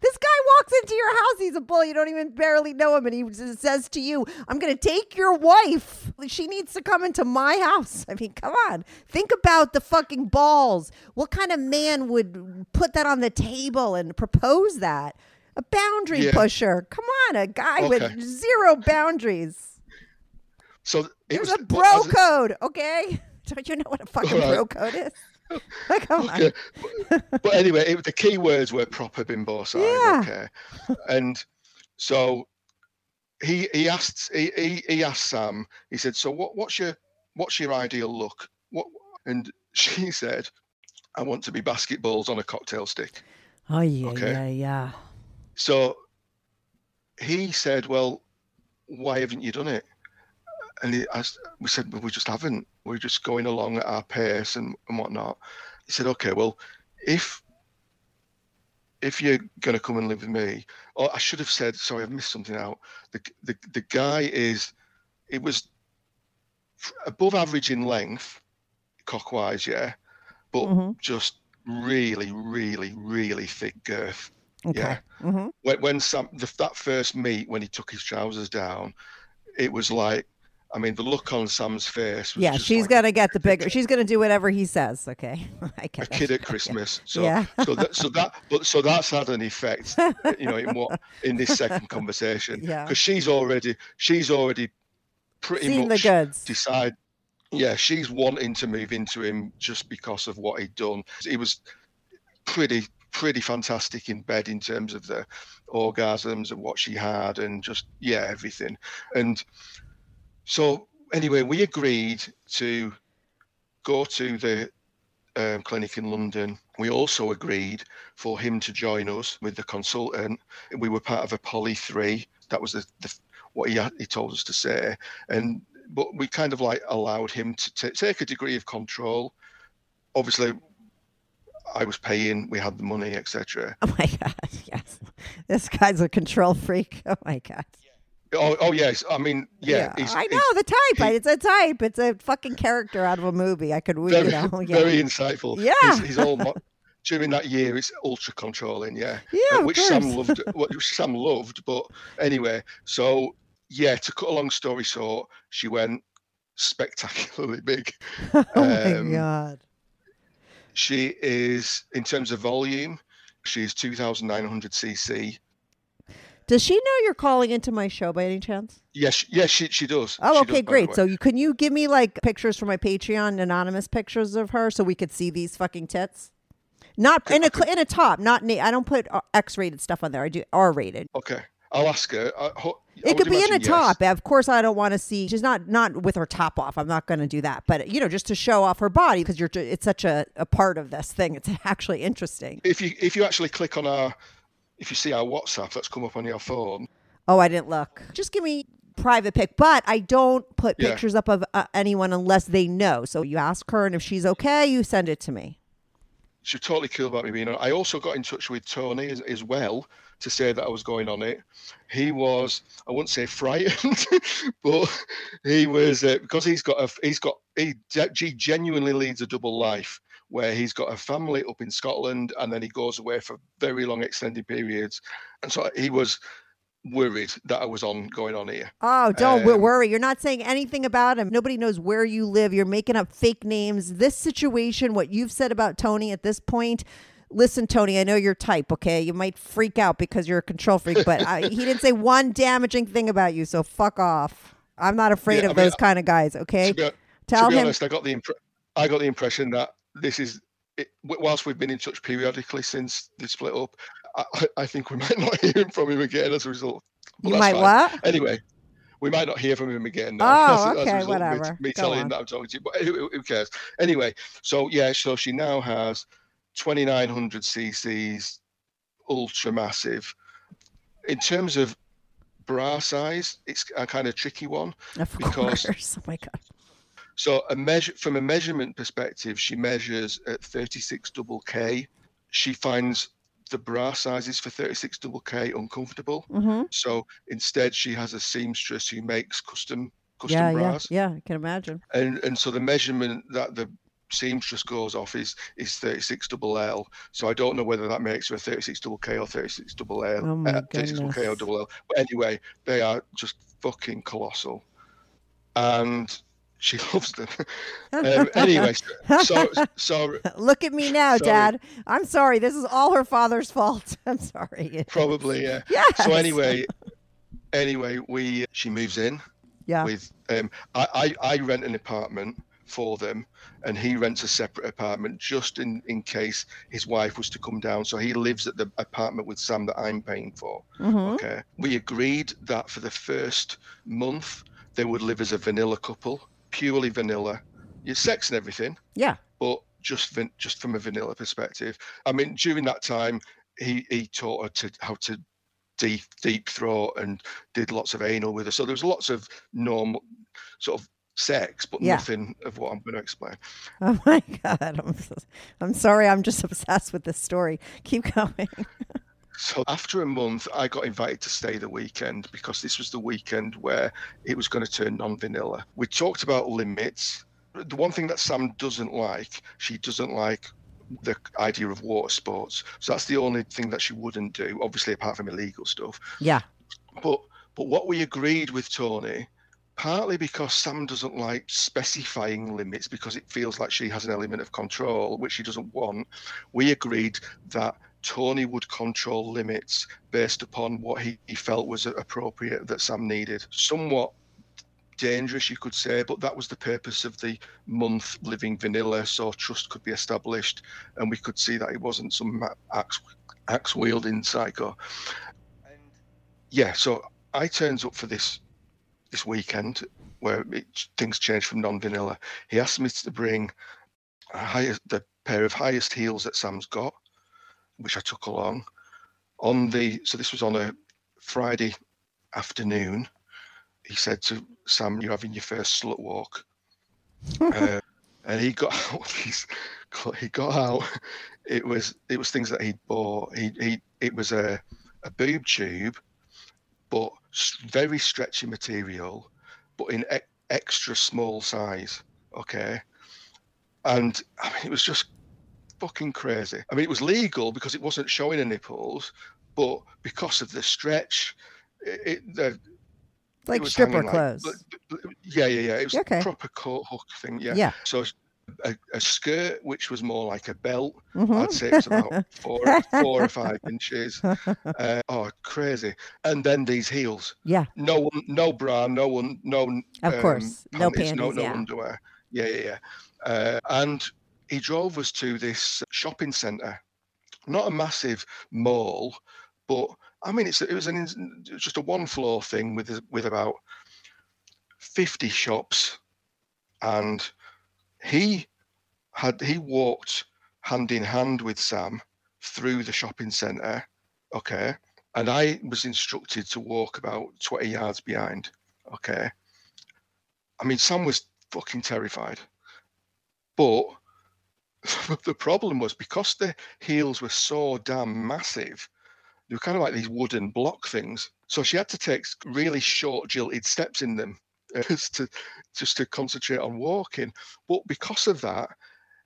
This guy walks into your house. He's a bull. You don't even barely know him. And he says to you, I'm going to take your wife. She needs to come into my house. I mean, come on. Think about the fucking balls. What kind of man would put that on the table and propose that? A boundary Yeah. pusher. Come on. A guy Okay. with zero boundaries. So it There's was a bro code. Okay. Don't you know what a fucking right. bro code is? come on. But, anyway, it, the key words were proper bimbo size. Yeah. Okay. And so he he asked he, he he asked Sam. He said, "So what what's your what's your ideal look?" What and she said, "I want to be basketballs on a cocktail stick." Oh, yeah, Okay. yeah, yeah. So he said, "Well, why haven't you done it? And he, I, we said, well, we just haven't. We're just going along at our pace and, and whatnot. He said, okay, well, if if you're going to come and live with me, or I should have said, sorry, I've missed something out. The the the guy is, it was above average in length, cockwise, yeah, but Mhm. just really, really, really thick girth. Okay. Yeah. hmm When when Sam the, that first meet when he took his trousers down, it was like, I mean, the look on Sam's face. Was Yeah, she's like gonna get the bigger. She's gonna do whatever he says. Okay. I a get kid at Christmas. So Yeah. so that so that but so that's had an effect, you know, in what in this second conversation. Yeah. Because she's already she's already pretty Seen the much goods. decide yeah, she's wanting to move into him just because of what he'd done. He was pretty pretty fantastic in bed in terms of the orgasms and what she had and just yeah, everything. And so anyway, we agreed to go to the um, clinic in London. We also agreed for him to join us with the consultant. We were part of a poly three. That was the, the what he had, he told us to say, and but we kind of like allowed him to ta take a degree of control. Obviously, I was paying. We had the money, etc. Oh my god. Yes. This guy's a control freak. Oh my god. Oh, oh yes. I mean, yeah. he's- I know the type. he- it's a type. It's a fucking character out of a movie. I could, very, you know, yeah. very insightful. Yeah. he's, he's all mo- during that year. It's ultra controlling, yeah. Yeah, uh, which Sam loved. Which Sam loved, but anyway. So yeah, to cut a long story short, she went spectacularly big. oh my um, god. She is, in terms of volume, she's 2,900 cc. Does she know you're calling into my show by any chance? Yes, yes, she she does. Oh, She okay, does, great. So you can you give me like pictures from my Patreon, anonymous pictures of her, so we could see these fucking tits? Not in a in a top, not na- I don't put uh, X-rated stuff on there. I do R-rated. okay, I'll ask her. I, ho- I It could be in a yes. top. Of course, I don't want to see. She's not not with her top off. I'm not going to do that. But you know, just to show off her body because you're. It's such a, a part of this thing. It's actually interesting. If you if you actually click on our, if you see our WhatsApp that's come up on your phone, Oh, I didn't look. Just give me private pic, but I don't put Yeah. pictures up of uh, anyone unless they know. So you ask her, and if she's okay, you send it to me. she's totally cool about me being on. I also got in touch with Tony as, as well to say that I was going on it. He was, I wouldn't say frightened, but he was uh, because he's got a, he's got he, he genuinely leads a double life where he's got a family up in Scotland and then he goes away for very long extended periods, and so he was worried that I was on going on here. Oh, don't Um, worry. You're not saying anything about him. Nobody knows where you live. You're making up fake names. This situation, what you've said about Tony at this point. Listen, Tony, I know you're type, okay? You might freak out because you're a control freak, but I, he didn't say one damaging thing about you, so fuck off. I'm not afraid Yeah, of I mean, those kind of guys, okay? To be, Tell to be him. honest, I got the I got the impression that this is it, whilst we've been in touch periodically since the split up. I, I- think we might not hear from him again as a result. But you might fine. what? Anyway, we might not hear from him again. Oh, as, a- as okay, me- whatever. Me, telling on. him that I'm talking to you, but who, who cares? Anyway, so yeah, so she now has 2,900 cc's, ultra massive. In terms of bra size, it's a kind of tricky one. Of because- course. Oh my god. So a measure from a measurement perspective, she measures at 36 double K. She finds the bra sizes for 36 double K uncomfortable. Mm-hmm. So instead, she has a seamstress who makes custom custom Yeah, yeah, bras, yeah. I can imagine. and and so the measurement that the seamstress goes off is is 36 double L. So I don't know whether that makes her a 36 double K or 36 double L. Oh my 36 double K or double L. But anyway, they are just fucking colossal, and she loves them. um, anyway, so so Look at me now, Sorry. Dad. I'm sorry. This is all her father's fault. I'm sorry. probably yeah. Yes. So anyway, anyway, we she moves in Yeah. with um I, I I rent an apartment for them and he rents a separate apartment just in in case his wife was to come down so he lives at the apartment with Sam that I'm paying for Mhm. okay we agreed that for the first month they would live as a vanilla couple purely vanilla your sex and everything Yeah. but just van- just from a vanilla perspective. I mean, during that time, he he taught her to how to deep deep throat and did lots of anal with her. So there was lots of normal sort of sex, but Yeah. nothing of what I'm going to explain. Oh my god, I'm so- I'm sorry. I'm just obsessed with this story. Keep going. So after a month, I got invited to stay the weekend because this was the weekend where it was going to turn non-vanilla. We talked about limits. The one thing that Sam doesn't like, she doesn't like the idea of water sports. So that's the only thing that she wouldn't do, obviously apart from illegal stuff. Yeah. But but what we agreed with Tony, partly because Sam doesn't like specifying limits because it feels like she has an element of control, which she doesn't want, we agreed that Tony would control limits based upon what he, he felt was appropriate that Sam needed. Somewhat dangerous, you could say, but that was the purpose of the month living vanilla, so trust could be established, and we could see that it wasn't some axe axe wielding psycho. And yeah, so I turns up for this this weekend where it, things changed from non-vanilla. He asked me to bring a highest, the pair of highest heels that Sam's got, which I took along. On the so this was on a Friday afternoon. He said to Sam, "You're having your first slut walk," uh, and he got out these. He got out. It was it was things that he'd bought. He he it was a a boob tube, but very stretchy material, but in e- extra small size. Okay, and I mean it was just fucking crazy. I mean it was legal because it wasn't showing her nipples, but because of the stretch, it, it the like it stripper hanging like- clothes. but- yeah, yeah, yeah. It was Okay. a proper coat hook thing. Yeah. yeah. So a, a skirt which was more like a belt. Mhm. I'd say it's about four, four or five inches. Uh, oh, crazy! And then these heels. yeah. No no bra, no one, no. Of um, course. No panties, no, no yeah. underwear. Yeah, yeah, yeah. Uh, and he drove us to this shopping centre, not a massive mall, but I mean, it's it was an just a one floor thing with with about fifty shops, and he had he walked hand in hand with Sam through the shopping centre, okay, and I was instructed to walk about twenty yards behind, okay. I mean, Sam was fucking terrified, but the problem was because the heels were so damn massive, they were kind of like these wooden block things. So she had to take really short, jilted steps in them uh, just to just to concentrate on walking. But because of that,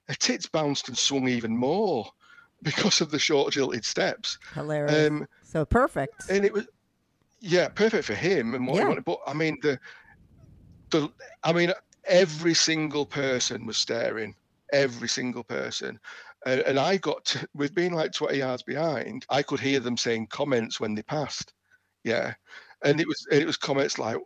her tits bounced and swung even more because of the short, jilted steps. Hilarious. Um, so perfect. and it was yeah perfect for him and what Yeah. he wanted but i mean the the i mean every single person was staring every single person. And, and i got to, with being like 20 yards behind i could hear them saying comments when they passed. Yeah. And it was it was comments like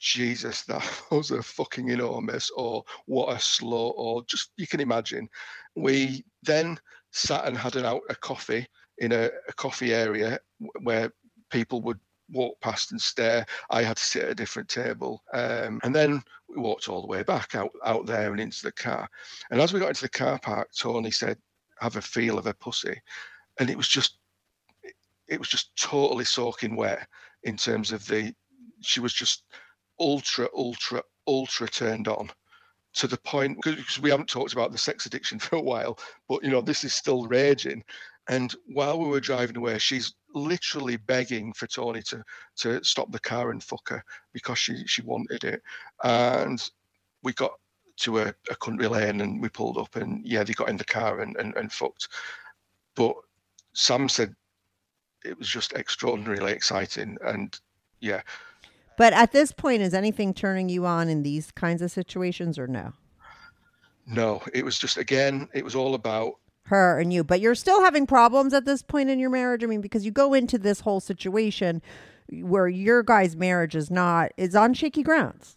jesus that was a fucking enormous or what a slow or just you can imagine. We then sat and had an out a coffee in a, a coffee area where people would walk past and stare. I had to sit at a different table. Um, and then we walked all the way back out, out there and into the car. And as we got into the car park, Tony said, have a feel of her pussy. And it was just, it was just totally soaking wet in terms of the, she was just ultra, ultra, ultra turned on to the point because we haven't talked about the sex addiction for a while, but you know, this is still raging. And while we were driving away, she's literally begging for Tony to to stop the car and fuck her because she she wanted it. And we got to a, a country lane and we pulled up and yeah, they got in the car and, and, and fucked. But Sam said it was just extraordinarily exciting and yeah. But at this point, is anything turning you on in these kinds of situations or no? No, it was just again, it was all about Her and you. But you're still having problems at this point in your marriage? I mean, because you go into this whole situation where your guy's marriage is not, is on shaky grounds.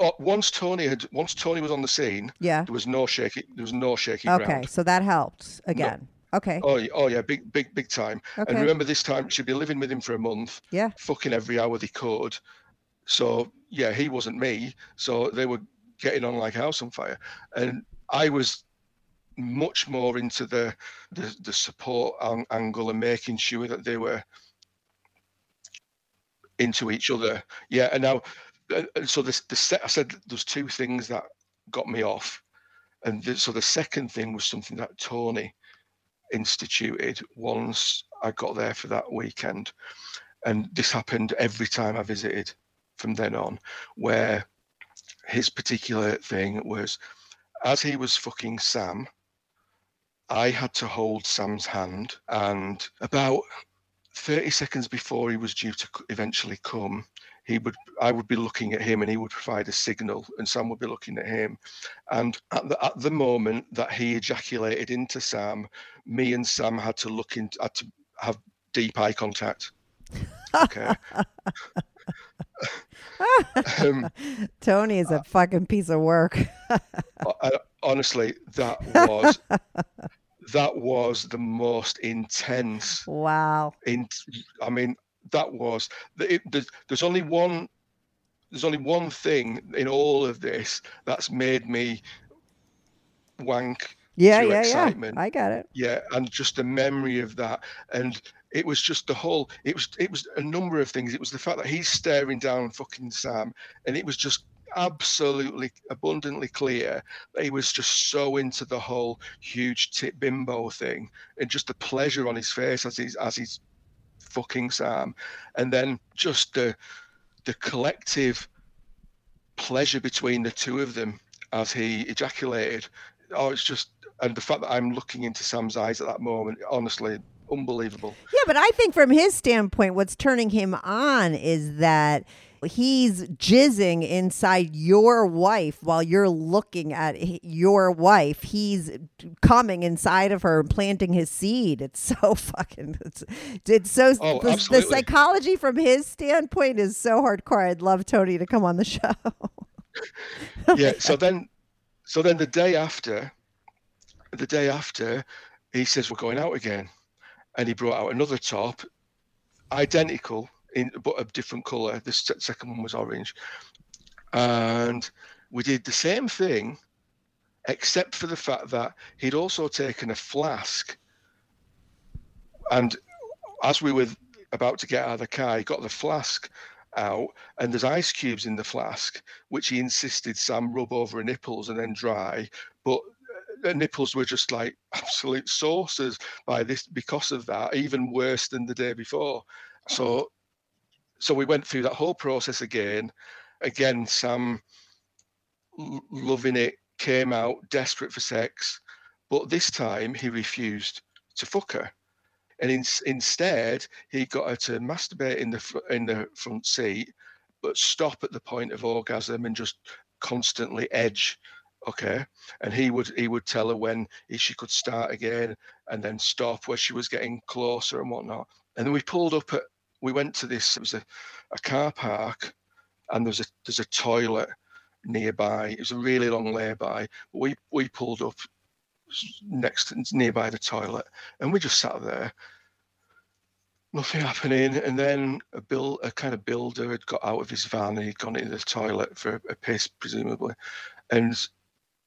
uh, once Tony had once Tony was on the scene, Yeah. there was no shaky there was no shaky Okay. ground. So that helped again. Okay. Oh, yeah, oh yeah, big, big, big time. Okay. And remember, this time she'd be living with him for a month, Yeah. fucking every hour they could. So yeah, he wasn't me. So they were getting on like a house on fire, and I was much more into the the, the support an- angle and making sure that they were into each other. Yeah, and now, uh, so this the set. I said there's two things that got me off, and the, so the second thing was something that Tony instituted once I got there for that weekend, and this happened every time I visited from then on, where his particular thing was as he was fucking Sam. I had to hold Sam's hand, and about 30 seconds before he was due to eventually come, he would I would be looking at him and he would provide a signal and Sam would be looking at him. And at the at the moment that he ejaculated into Sam, me and Sam had to look into had to have deep eye contact. Okay. um, Tony is a fucking piece of work. I, honestly, that was that was the most intense. Wow. In, I mean, that was. It, there's, there's only one. There's only one thing in all of this that's made me wank. Yeah, yeah, excitement. yeah. I got it. Yeah, and just the memory of that, and it was just the whole. It was. It was a number of things. It was the fact that he's staring down fucking Sam, and it was just absolutely abundantly clear that he was just so into the whole huge tit bimbo thing and just the pleasure on his face as he's as he's fucking Sam. And then just the the collective pleasure between the two of them as he ejaculated. Oh, it's just and the fact that I'm looking into Sam's eyes at that moment, honestly, unbelievable. Yeah, but I think from his standpoint, what's turning him on is that he's jizzing inside your wife while you're looking at your wife. He's coming inside of her and planting his seed. It's so fucking. It's, it's so. Oh, the, the psychology from his standpoint is so hardcore. I'd love Tony to come on the show. yeah. So then, so then the day after, the day after, he says we're going out again, and he brought out another top, identical in but a different color. The second one was orange, and we did the same thing, except for the fact that he'd also taken a flask, and as we were about to get out of the car, he got the flask out, and there's ice cubes in the flask, which he insisted Sam rub over her nipples and then dry, but uh, the nipples were just like absolute saucers by this because of that, even worse than the day before. So so we went through that whole process again. Again, Sam loving it, came out desperate for sex, but this time he refused to fuck her, and in, instead he got her to masturbate in the in the front seat, but stop at the point of orgasm and just constantly edge. Okay, and he would he would tell her when she could start again, and then stop where she was getting closer and whatnot. And then we pulled up at we went to this. It was a, a car park, and there's a there's a toilet nearby. It was a really long layby. We we pulled up next nearby the toilet, and we just sat there. Nothing happening, and then a bill, a kind of builder had got out of his van and he'd gone into the toilet for a piss, presumably, and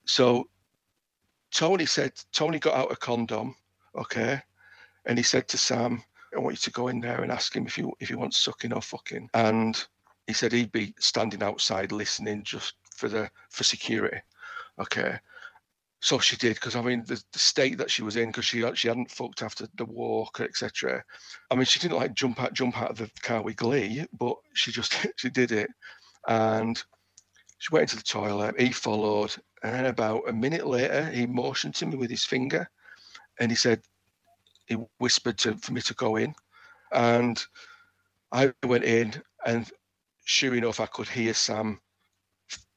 so Tony said Tony got out a condom, okay, and he said to Sam, I want you to go in there and ask him if you if he wants sucking or fucking. And he said he'd be standing outside listening just for the for security. Okay. So she did because I mean the, the state that she was in because she she hadn't fucked after the walk etc. I mean she didn't like jump out jump out of the car with glee, but she just she did it, and she went into the toilet. He followed, and then about a minute later he motioned to me with his finger, and he said, he whispered to, for me to go in, and I went in, and sure enough, I could hear Sam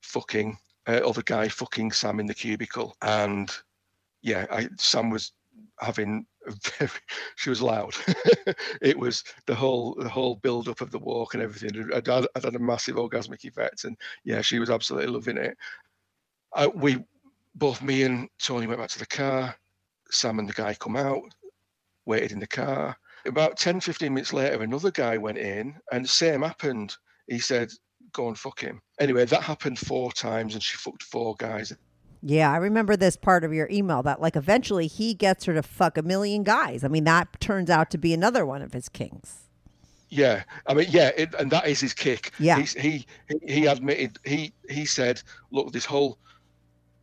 fucking uh, other guy fucking Sam in the cubicle, and yeah, I, Sam was having very she was loud. It was the whole the whole build up of the walk and everything. I'd, I'd had a massive orgasmic effect and yeah she was absolutely loving it. I, we both me and tony went back to the car. Sam and the guy come out waited in the car. About 10, 15 minutes later, another guy went in and the same happened. He said, go and fuck him. Anyway, that happened four times and she fucked four guys. Yeah, I remember this part of your email that like eventually he gets her to fuck a million guys. I mean, that turns out to be another one of his kinks. Yeah, I mean, yeah, it, and that is his kick. Yeah. He's, he he admitted he he said, look, this whole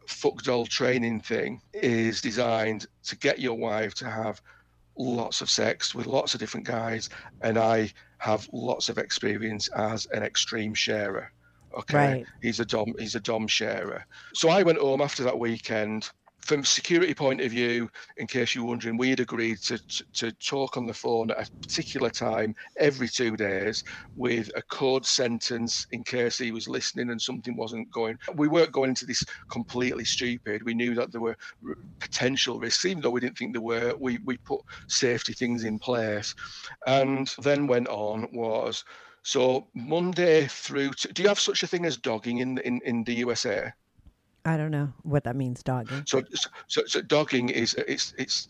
fuck doll training thing is designed to get your wife to have lots of sex with lots of different guys, and I have lots of experience as an extreme sharer. Okay, Right. he's a dom he's a dom sharer. So I went home after that weekend. From security point of view, in case you're wondering, we had agreed to, to, to talk on the phone at a particular time every two days with a code sentence in case he was listening and something wasn't going. We weren't going into this completely stupid. We knew that there were potential risks, even though we didn't think there were. We we put safety things in place, and then went on was so Monday through. To, do you have such a thing as dogging in in in the USA? I don't know what that means, dogging. So, so, so dogging is it's it's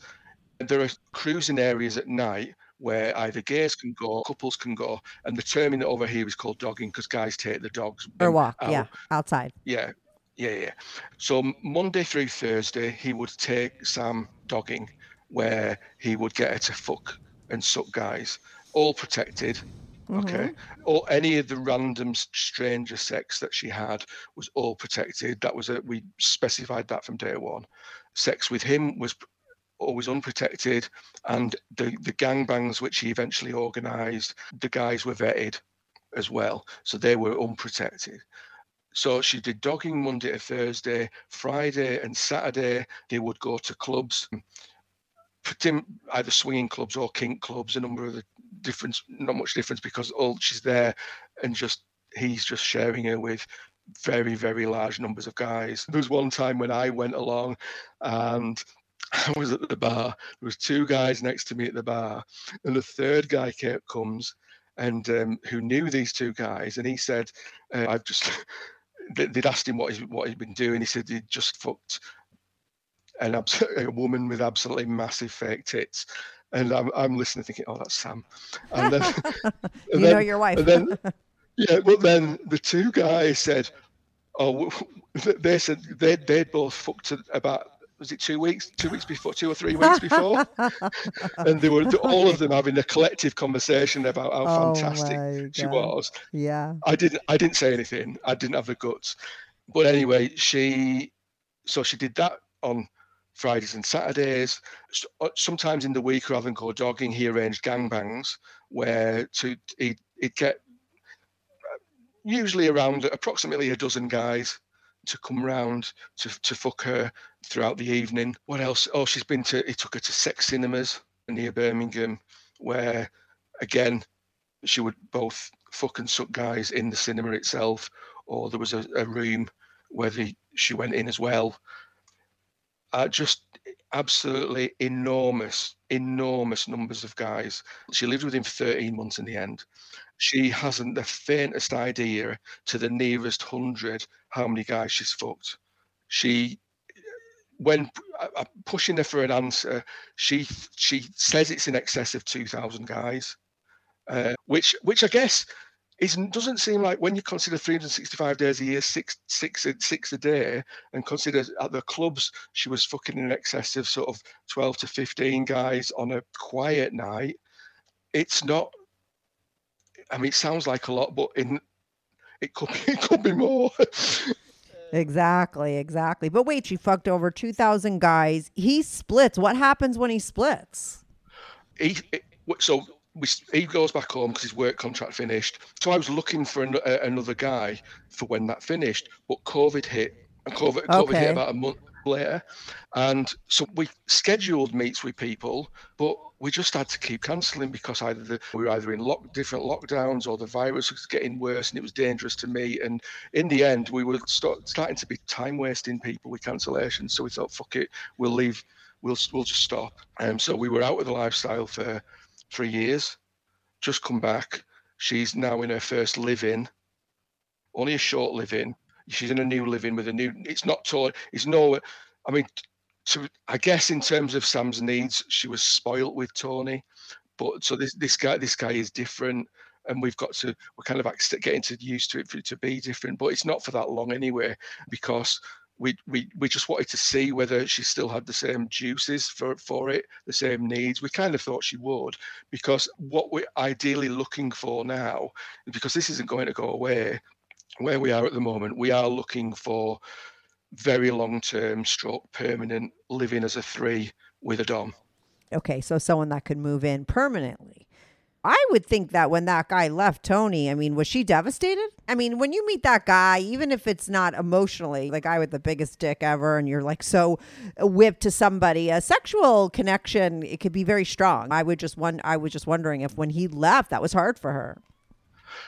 there are cruising areas at night where either gays can go, couples can go, and the term in over here is called dogging because guys take the dogs Or walk, out. yeah, outside. yeah, yeah, yeah. So Monday through Thursday, he would take Sam dogging, where he would get her to fuck and suck guys, all protected. Okay, mm-hmm. or any of the random stranger sex that she had was all protected. That was a we specified that from day one. Sex with him was always unprotected, and the the gangbangs which he eventually organised, the guys were vetted as well, so they were unprotected. So she did dogging Monday to Thursday, Friday and Saturday. They would go to clubs, either swinging clubs or kink clubs. A number of the difference, not much difference because all she's there, and just he's just sharing her with very very large numbers of guys. There was one time when I went along, and I was at the bar. There was two guys next to me at the bar, and the third guy came, comes and um, who knew these two guys, and he said, uh, "I've just." they- They'd asked him what he's what he'd been doing. He said he'd just fucked an abs- a woman with absolutely massive fake tits, and I'm I'm listening, thinking, "Oh, that's Sam," and then You and know your wife. and then yeah, but then the two guys said, "Oh," they said they they'd both fucked about was it two weeks, two weeks before, two or three weeks before, and they were all of them having a collective conversation about how Oh fantastic she was. yeah. I didn't I didn't say anything. I didn't have the guts. But anyway, she so she did that on Fridays and Saturdays. Uh, Sometimes in the week, rather than go dogging, he arranged gangbangs where to he'd, he'd get uh, usually around approximately a dozen guys to come round to to fuck her throughout the evening. What else? Oh, she's been to he took her to sex cinemas near Birmingham, where again she would both fuck and suck guys in the cinema itself, or there was a, a room where the, she went in as well. Uh, just absolutely enormous, enormous numbers of guys. She lived with him for 13 months in the end. She hasn't the faintest idea to the nearest hundred how many guys she's fucked. She, when I'm pushing her for an answer, she she says it's in excess of 2,000 guys uh, which which I guess is doesn't seem like when you consider 365 days a year, six six a- a day, and consider at the clubs she was fucking in excess of sort of 12 to 15 guys on a quiet night. It's not. I mean, it sounds like a lot, but in it could be, it could be more. Exactly, exactly. But wait, she fucked over 2,000 guys. He splits. What happens when he splits? he it- so we, he goes back home because his work contract finished. So I was looking for an, a, another guy for when that finished, but COVID hit, and COVID, COVID Okay. hit about a month later, and so we scheduled meets with people, but we just had to keep cancelling because either the, we were either in lock, different lockdowns or the virus was getting worse and it was dangerous to meet. And in the end, we were start, starting to be time wasting people with cancellations. So we thought, fuck it, we'll leave, we'll we'll just stop. Um, so we were out of the lifestyle for three years, just come back. She's now in her first live-in, only a short live-in. She's in a new live-in with a new. It's not tall. It's no. I mean, to, I guess in terms of Sam's needs, she was spoilt with Tony, but so this this guy this guy is different, and we've got to we're kind of getting to used to it for it to be different. But it's not for that long anyway, because we we we just wanted to see whether she still had the same juices for for it, the same needs. We kind of thought she would, because what we're ideally looking for now, because this isn't going to go away, where we are at the moment, we are looking for very long term stroke permanent living as a three with a dom. Okay, so someone that could move in permanently. I would think that when that guy left Tony, I mean, was she devastated? I mean, when you meet that guy, even if it's not emotionally, like guy with the biggest dick ever, and you're like so whipped to somebody, a sexual connection, it could be very strong. I would just one, I was just wondering if when he left, that was hard for her.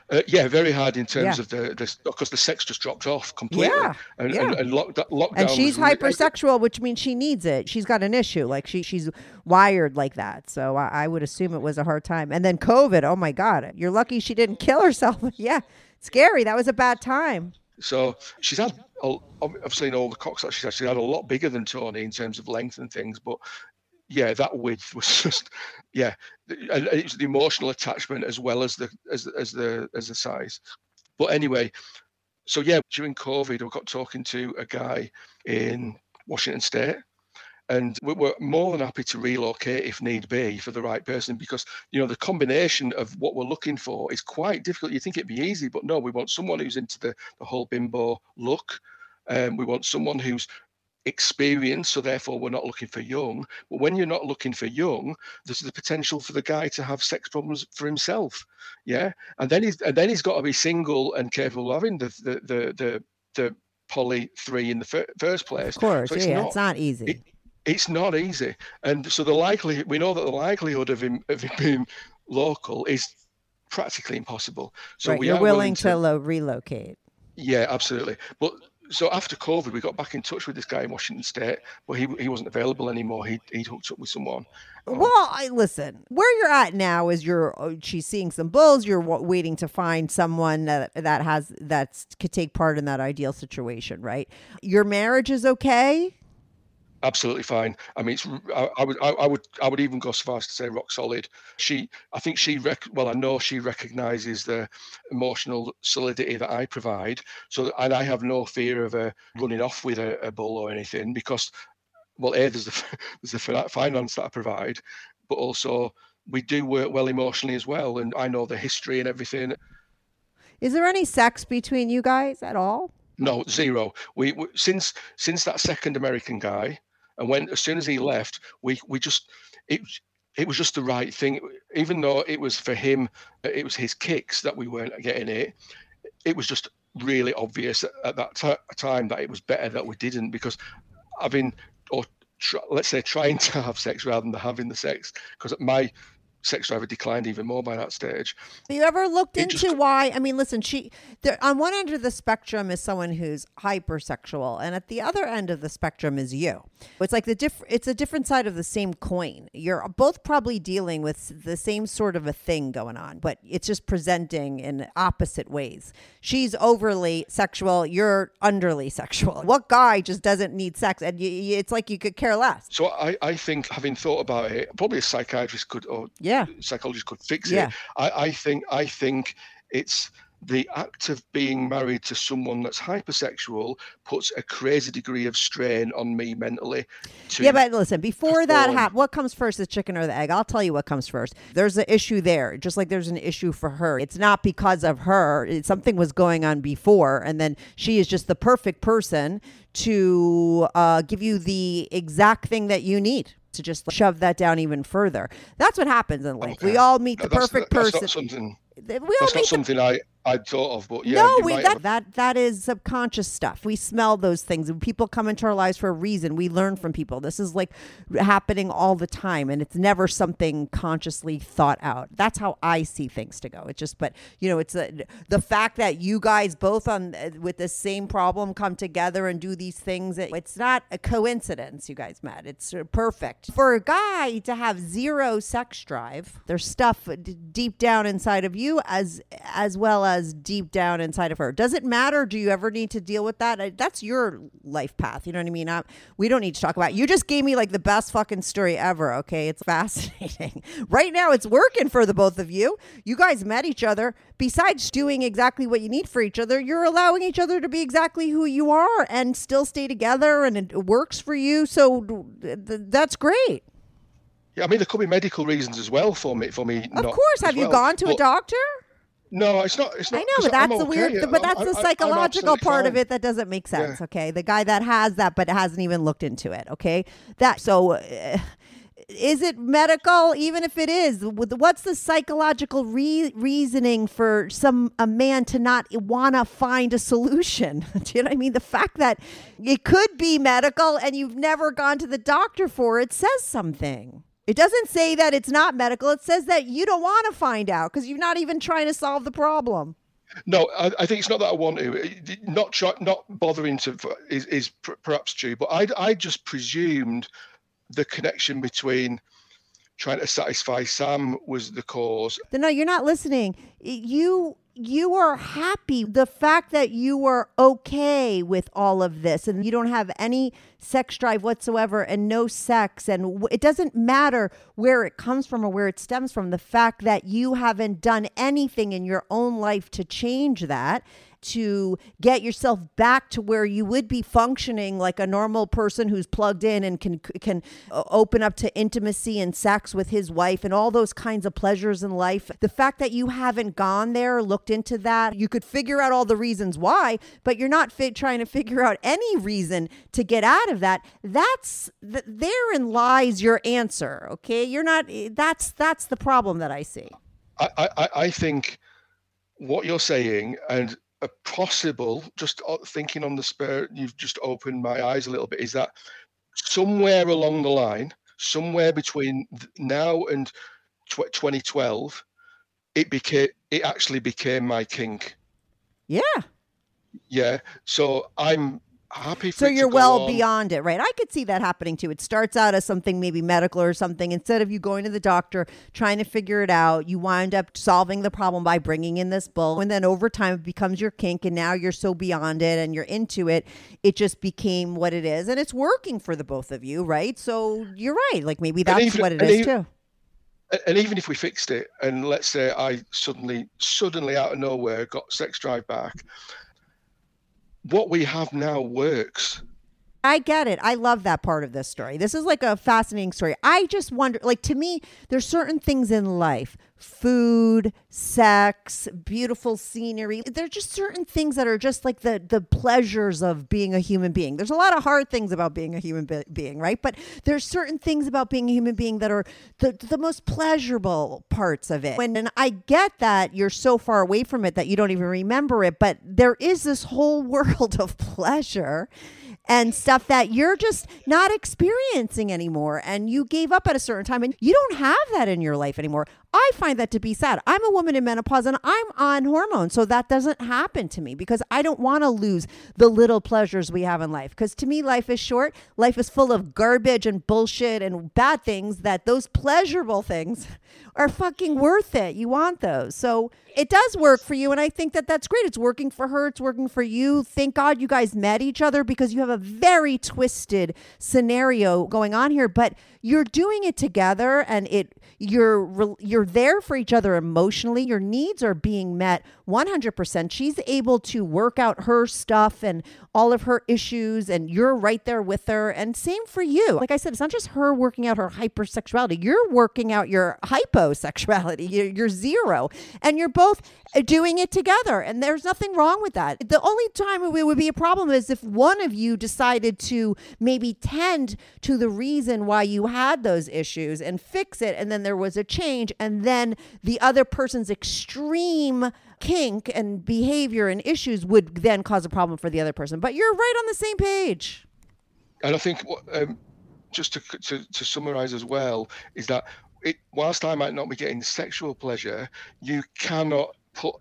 Uh, yeah, very hard in terms Yeah. of the, the because the sex just dropped off completely. Yeah, and, yeah. and, and lock, lockdown. And she's hypersexual, which means she needs it. She's got an issue, like she she's wired like that. So I, I would assume it was a hard time. And then COVID. Oh my God, you're lucky she didn't kill herself. yeah, scary. That was a bad time. So she's had. I've seen all the cocks that she's. She had a lot bigger than Tony in terms of length and things, but yeah, that width was just yeah, and it was the emotional attachment as well as the as as the as the size. But anyway, so yeah, during COVID, I got talking to a guy in Washington State, and we were more than happy to relocate if need be for the right person because you know the combination of what we're looking for is quite difficult. You think it'd be easy, but no, we want someone who's into the the whole bimbo look. Um, we want someone who's experienced, so therefore we're not looking for young. But when you're not looking for young, there's the potential for the guy to have sex problems for himself. Yeah, and then he's and then he's got to be single and capable of having the the the the, the poly three in the fir- first place. Of course, So it's yeah, not- it's not easy. it- it's not easy, and so the likely we know that the likelihood of him of him being local is practically impossible. So right, we you're are willing to lo- relocate. yeah, absolutely. But so after COVID, we got back in touch with this guy in Washington State, but he he wasn't available anymore. He he'd hooked up with someone. Um, Well, I listen. Where you're at now is you're uh, she's seeing some bulls. You're waiting to find someone that that has that's could take part in that ideal situation, right? Your marriage is okay. Absolutely fine. I mean, it's I, I would I, I would I would even go so far as to say rock solid. She I think she rec- well I know she recognises the emotional solidity that I provide. So and I have no fear of her running off with a, a bull or anything because well, a there's the there's the finance that I provide, but also we do work well emotionally as well, and I know the history and everything. Is there any sex between you guys at all? No, zero. We, we since since that second American guy, and when as soon as he left, we we just it it was just the right thing. Even though it was for him, it was his kicks that we weren't getting it. It was just really obvious at, at that ti time that it was better that we didn't because having or tr- let's say trying to have sex rather than having the sex because my sex drive had declined even more by that stage. Have you ever looked It into just- why? I mean, listen, she there, on one end of the spectrum is someone who's hypersexual, and at the other end of the spectrum is you. It's like the diff. It's a different side of the same coin. You're both probably dealing with the same sort of a thing going on, but it's just presenting in opposite ways. She's overly sexual. You're underly sexual. What guy just doesn't need sex? And you, you, it's like you could care less. So I, I think having thought about it, probably a psychiatrist could or Yeah. Psychologist could fix Yeah. it. I, I think I think it's the act of being married to someone that's hypersexual puts a crazy degree of strain on me mentally. Yeah, but listen, before that happens, what comes first, the chicken or the egg? I'll tell you what comes first. There's an issue there, just like there's an issue for her. It's not because of her. It, something was going on before, and then she is just the perfect person to uh, give you the exact thing that you need to just shove that down even further. That's what happens in life. We all meet the perfect that's person. Not something. we all That's not the something I I'd thought of, but yeah. no, we that, have- that that is subconscious stuff. We smell those things. and People come into our lives for a reason. We learn from people. This is like happening all the time, and it's never something consciously thought out. That's how I see things to go. It's just, but you know, it's a, the fact that you guys both on with the same problem come together and do these things. it- It's not a coincidence. You guys met. It's uh, perfect for a guy to have zero sex drive. There's stuff deep down inside of you as as well does deep down inside of her. Does it matter? Do you ever need to deal with that? That's your life path. You know what I mean? I, we don't need to talk about. It. You just gave me like the best fucking story ever. Okay, it's fascinating. right now, it's working for the both of you. You guys met each other. Besides doing exactly what you need for each other, you're allowing each other to be exactly who you are and still stay together, and it works for you. So th- th- that's great. Yeah, I mean there could be medical reasons as well for me. For me, Of course. Have you well. gone to a doctor? No, it's not. It's not. I know, but that's I'm the okay. weird, but that's I'm- the psychological part of it that doesn't make sense. Yeah. Okay, the guy that has that but hasn't even looked into it. Okay, that so. Uh, is it medical? Even if it is, what's the psychological re- reasoning for some a man to not want to find a solution? Do you know what I mean? The fact that it could be medical and you've never gone to the doctor for it says something. It doesn't say that it's not medical. It says that you don't want to find out because you're not even trying to solve the problem. No, I, I think it's not that I want to. Not try, not bothering to is, is perhaps true, but I I just presumed the connection between trying to satisfy Sam was the cause. No, you're not listening. You you are happy. The fact that you are okay with all of this and you don't have any sex drive whatsoever and no sex and it doesn't matter where it comes from or where it stems from. The fact that you haven't done anything in your own life to change that to get yourself back to where you would be functioning like a normal person who's plugged in and can can open up to intimacy and sex with his wife and all those kinds of pleasures in life. The fact that you haven't gone there looked into that you could figure out all the reasons why but you're not trying to figure out any reason to get out of that. That's th- therein lies your answer okay? You're not eh, that's that's the problem that i see. I I, I- think what you're saying and possible just uh, thinking on the spur you've just opened my eyes a little bit is that somewhere along the line somewhere between now and tw- 2012 it became it actually became my kink. Yeah. Yeah. So i'm happy So you're well on. beyond it, right? I could see that happening too. It starts out as something maybe medical or something. Instead of you going to the doctor, trying to figure it out, you wind up solving the problem by bringing in this bull. And then over time, it becomes your kink. And now you're so beyond it and you're into it. It just became what it is. And it's working for the both of you, right? So you're right. Like maybe that's even- what it is even- too. And even if we fixed it and let's say i suddenly suddenly out of nowhere got sex drive back what we have now works I get it. I love that part of this story. This is like a fascinating story. I just wonder, like, to me, there's certain things in life food, sex, beautiful scenery. There're just certain things that are just like the, the pleasures of being a human being. There's a lot of hard things about being a human be- being, right? But there's certain things about being a human being that are the, the most pleasurable parts of it. When, and I get that you're so far away from it that you don't even remember it, but there is this whole world of pleasure and stuff that you're just not experiencing anymore and you gave up at a certain time and you don't have that in your life anymore. I find that to be sad. I'm a woman in menopause and I'm on hormones, so that doesn't happen to me because I don't want to lose the little pleasures we have in life. Because to me, life is short. Life is full of garbage and bullshit and bad things that those pleasurable things are fucking worth it. You want those. So it does work for you. And I think that that's great. It's working for her. It's working for you. Thank God you guys met each other because you have a very twisted scenario going on here, but you're doing it together and it, you're, you're there for each other emotionally. Your needs are being met 100%. She's able to work out her stuff and all of her issues and you're right there with her. And same for you. Like I said, it's not just her working out her hypersexuality. You're working out your hyposexuality. You're, zero and you're both uh, doing it together. And there's nothing wrong with that. The only time it would be a problem is if one of you decided to maybe tend to the reason why you had those issues and fix it. And then there was a change. And then the other person's extreme kink and behavior and issues would then cause a problem for the other person. But you're right on the same page. and i think um, just to, to to summarize as well is that it whilst i might not be getting sexual pleasure you cannot put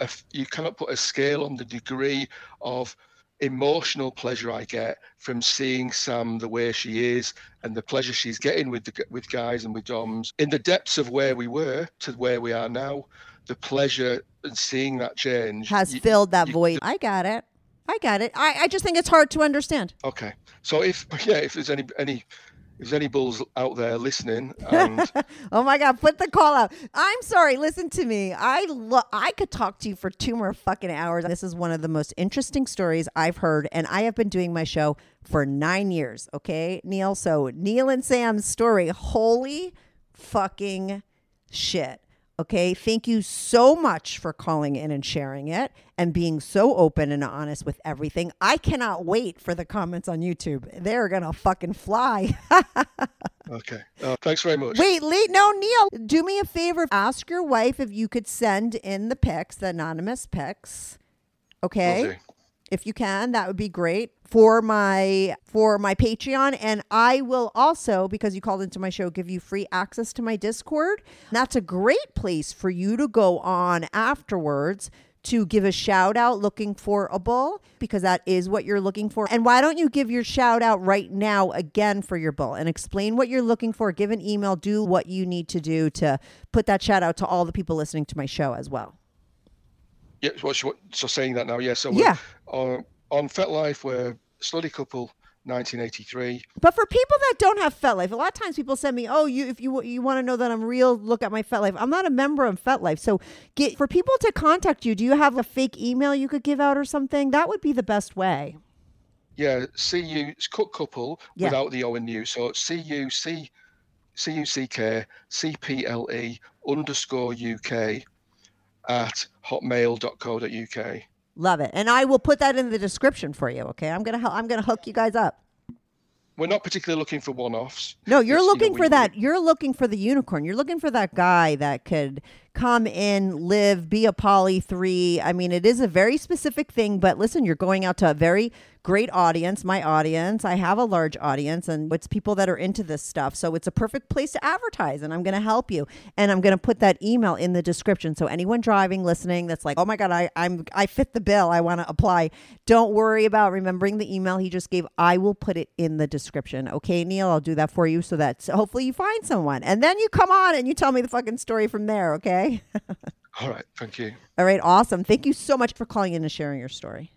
a you cannot put a scale on the degree of emotional pleasure i get from seeing sam the way she is and the pleasure she's getting with the, with guys and with doms in the depths of where we were to where we are now the pleasure in seeing that change Has you- filled that you- void. I got it. I got it. I, I just think it's hard to understand. Okay, so if yeah, if there's any any if there's any bulls out there listening, and Oh my God, put the call out. I'm sorry, listen to me. I lo- I could talk to you for two more fucking hours. This is one of the most interesting stories I've heard, and I have been doing my show for nine years. Okay, Neil. So Neil and Sam's story. Holy fucking shit. Okay, thank you so much for calling in and sharing it and being so open and honest with everything. I cannot wait for the comments on YouTube. They're gonna fucking fly. okay, uh, thanks very much. Wait, Lee, no, Neil, do me a favor. Ask your wife if you could send in the pics, the anonymous pics. Will Okay, if you can, that would be great for my for my Patreon, and I will also because you called into my show, give you free access to my Discord. That's a great place for you to go on afterwards to give a shout out looking for a bull because that is what you're looking for. And why don't you give your shout out right now again for your bull and explain what you're looking for? Give an email, do what you need to do to put that shout out to all the people listening to my show as well. Yeah, you- so saying that now, yeah. So uh, Yeah. we're, on FetLife, we're slutty couple, 1983. But for people that don't have FetLife, a lot of times people send me, "Oh, you if you you want to know that I'm real, look at my FetLife." I'm not a member of FetLife, so get for people to contact you. Do you have a fake email you could give out or something? That would be the best way. Yeah, CU it's cuck couple Yeah. without the O and U. So CU C C U C K C P L E underscore UK at hotmail.co.uk. Love it, and I will put that in the description for you. Okay, I'm gonna hel- I'm gonna hook you guys up. We're not particularly looking for one-offs. No, you're It's, you know, looking for we- that. You're looking for the unicorn. You're looking for that guy that could come in, live, be a poly three. I mean, it is a very specific thing, but listen, you're going out to a very great audience, my audience. I have a large audience and it's people that are into this stuff. So it's a perfect place to advertise and I'm going to help you. And I'm going to put that email in the description. So anyone driving, listening, that's like, oh my God, I, I'm, I fit the bill. I want to apply. Don't worry about remembering the email he just gave. I will put it in the description. Okay, Neil, I'll do that for you so that hopefully you find someone. And then you come on and you tell me the fucking story from there. Okay. All right, thank you. All right. Awesome. Thank you so much for calling in and sharing your story.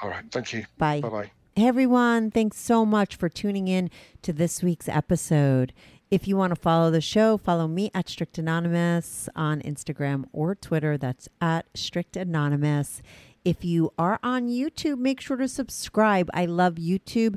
All right, thank you. Bye. Bye bye. Hey everyone, thanks so much for tuning in to this week's episode. If you want to follow the show, follow me at Strict Anonymous on Instagram or Twitter. That's at Strict Anonymous. If you are on YouTube, make sure to subscribe. I love YouTube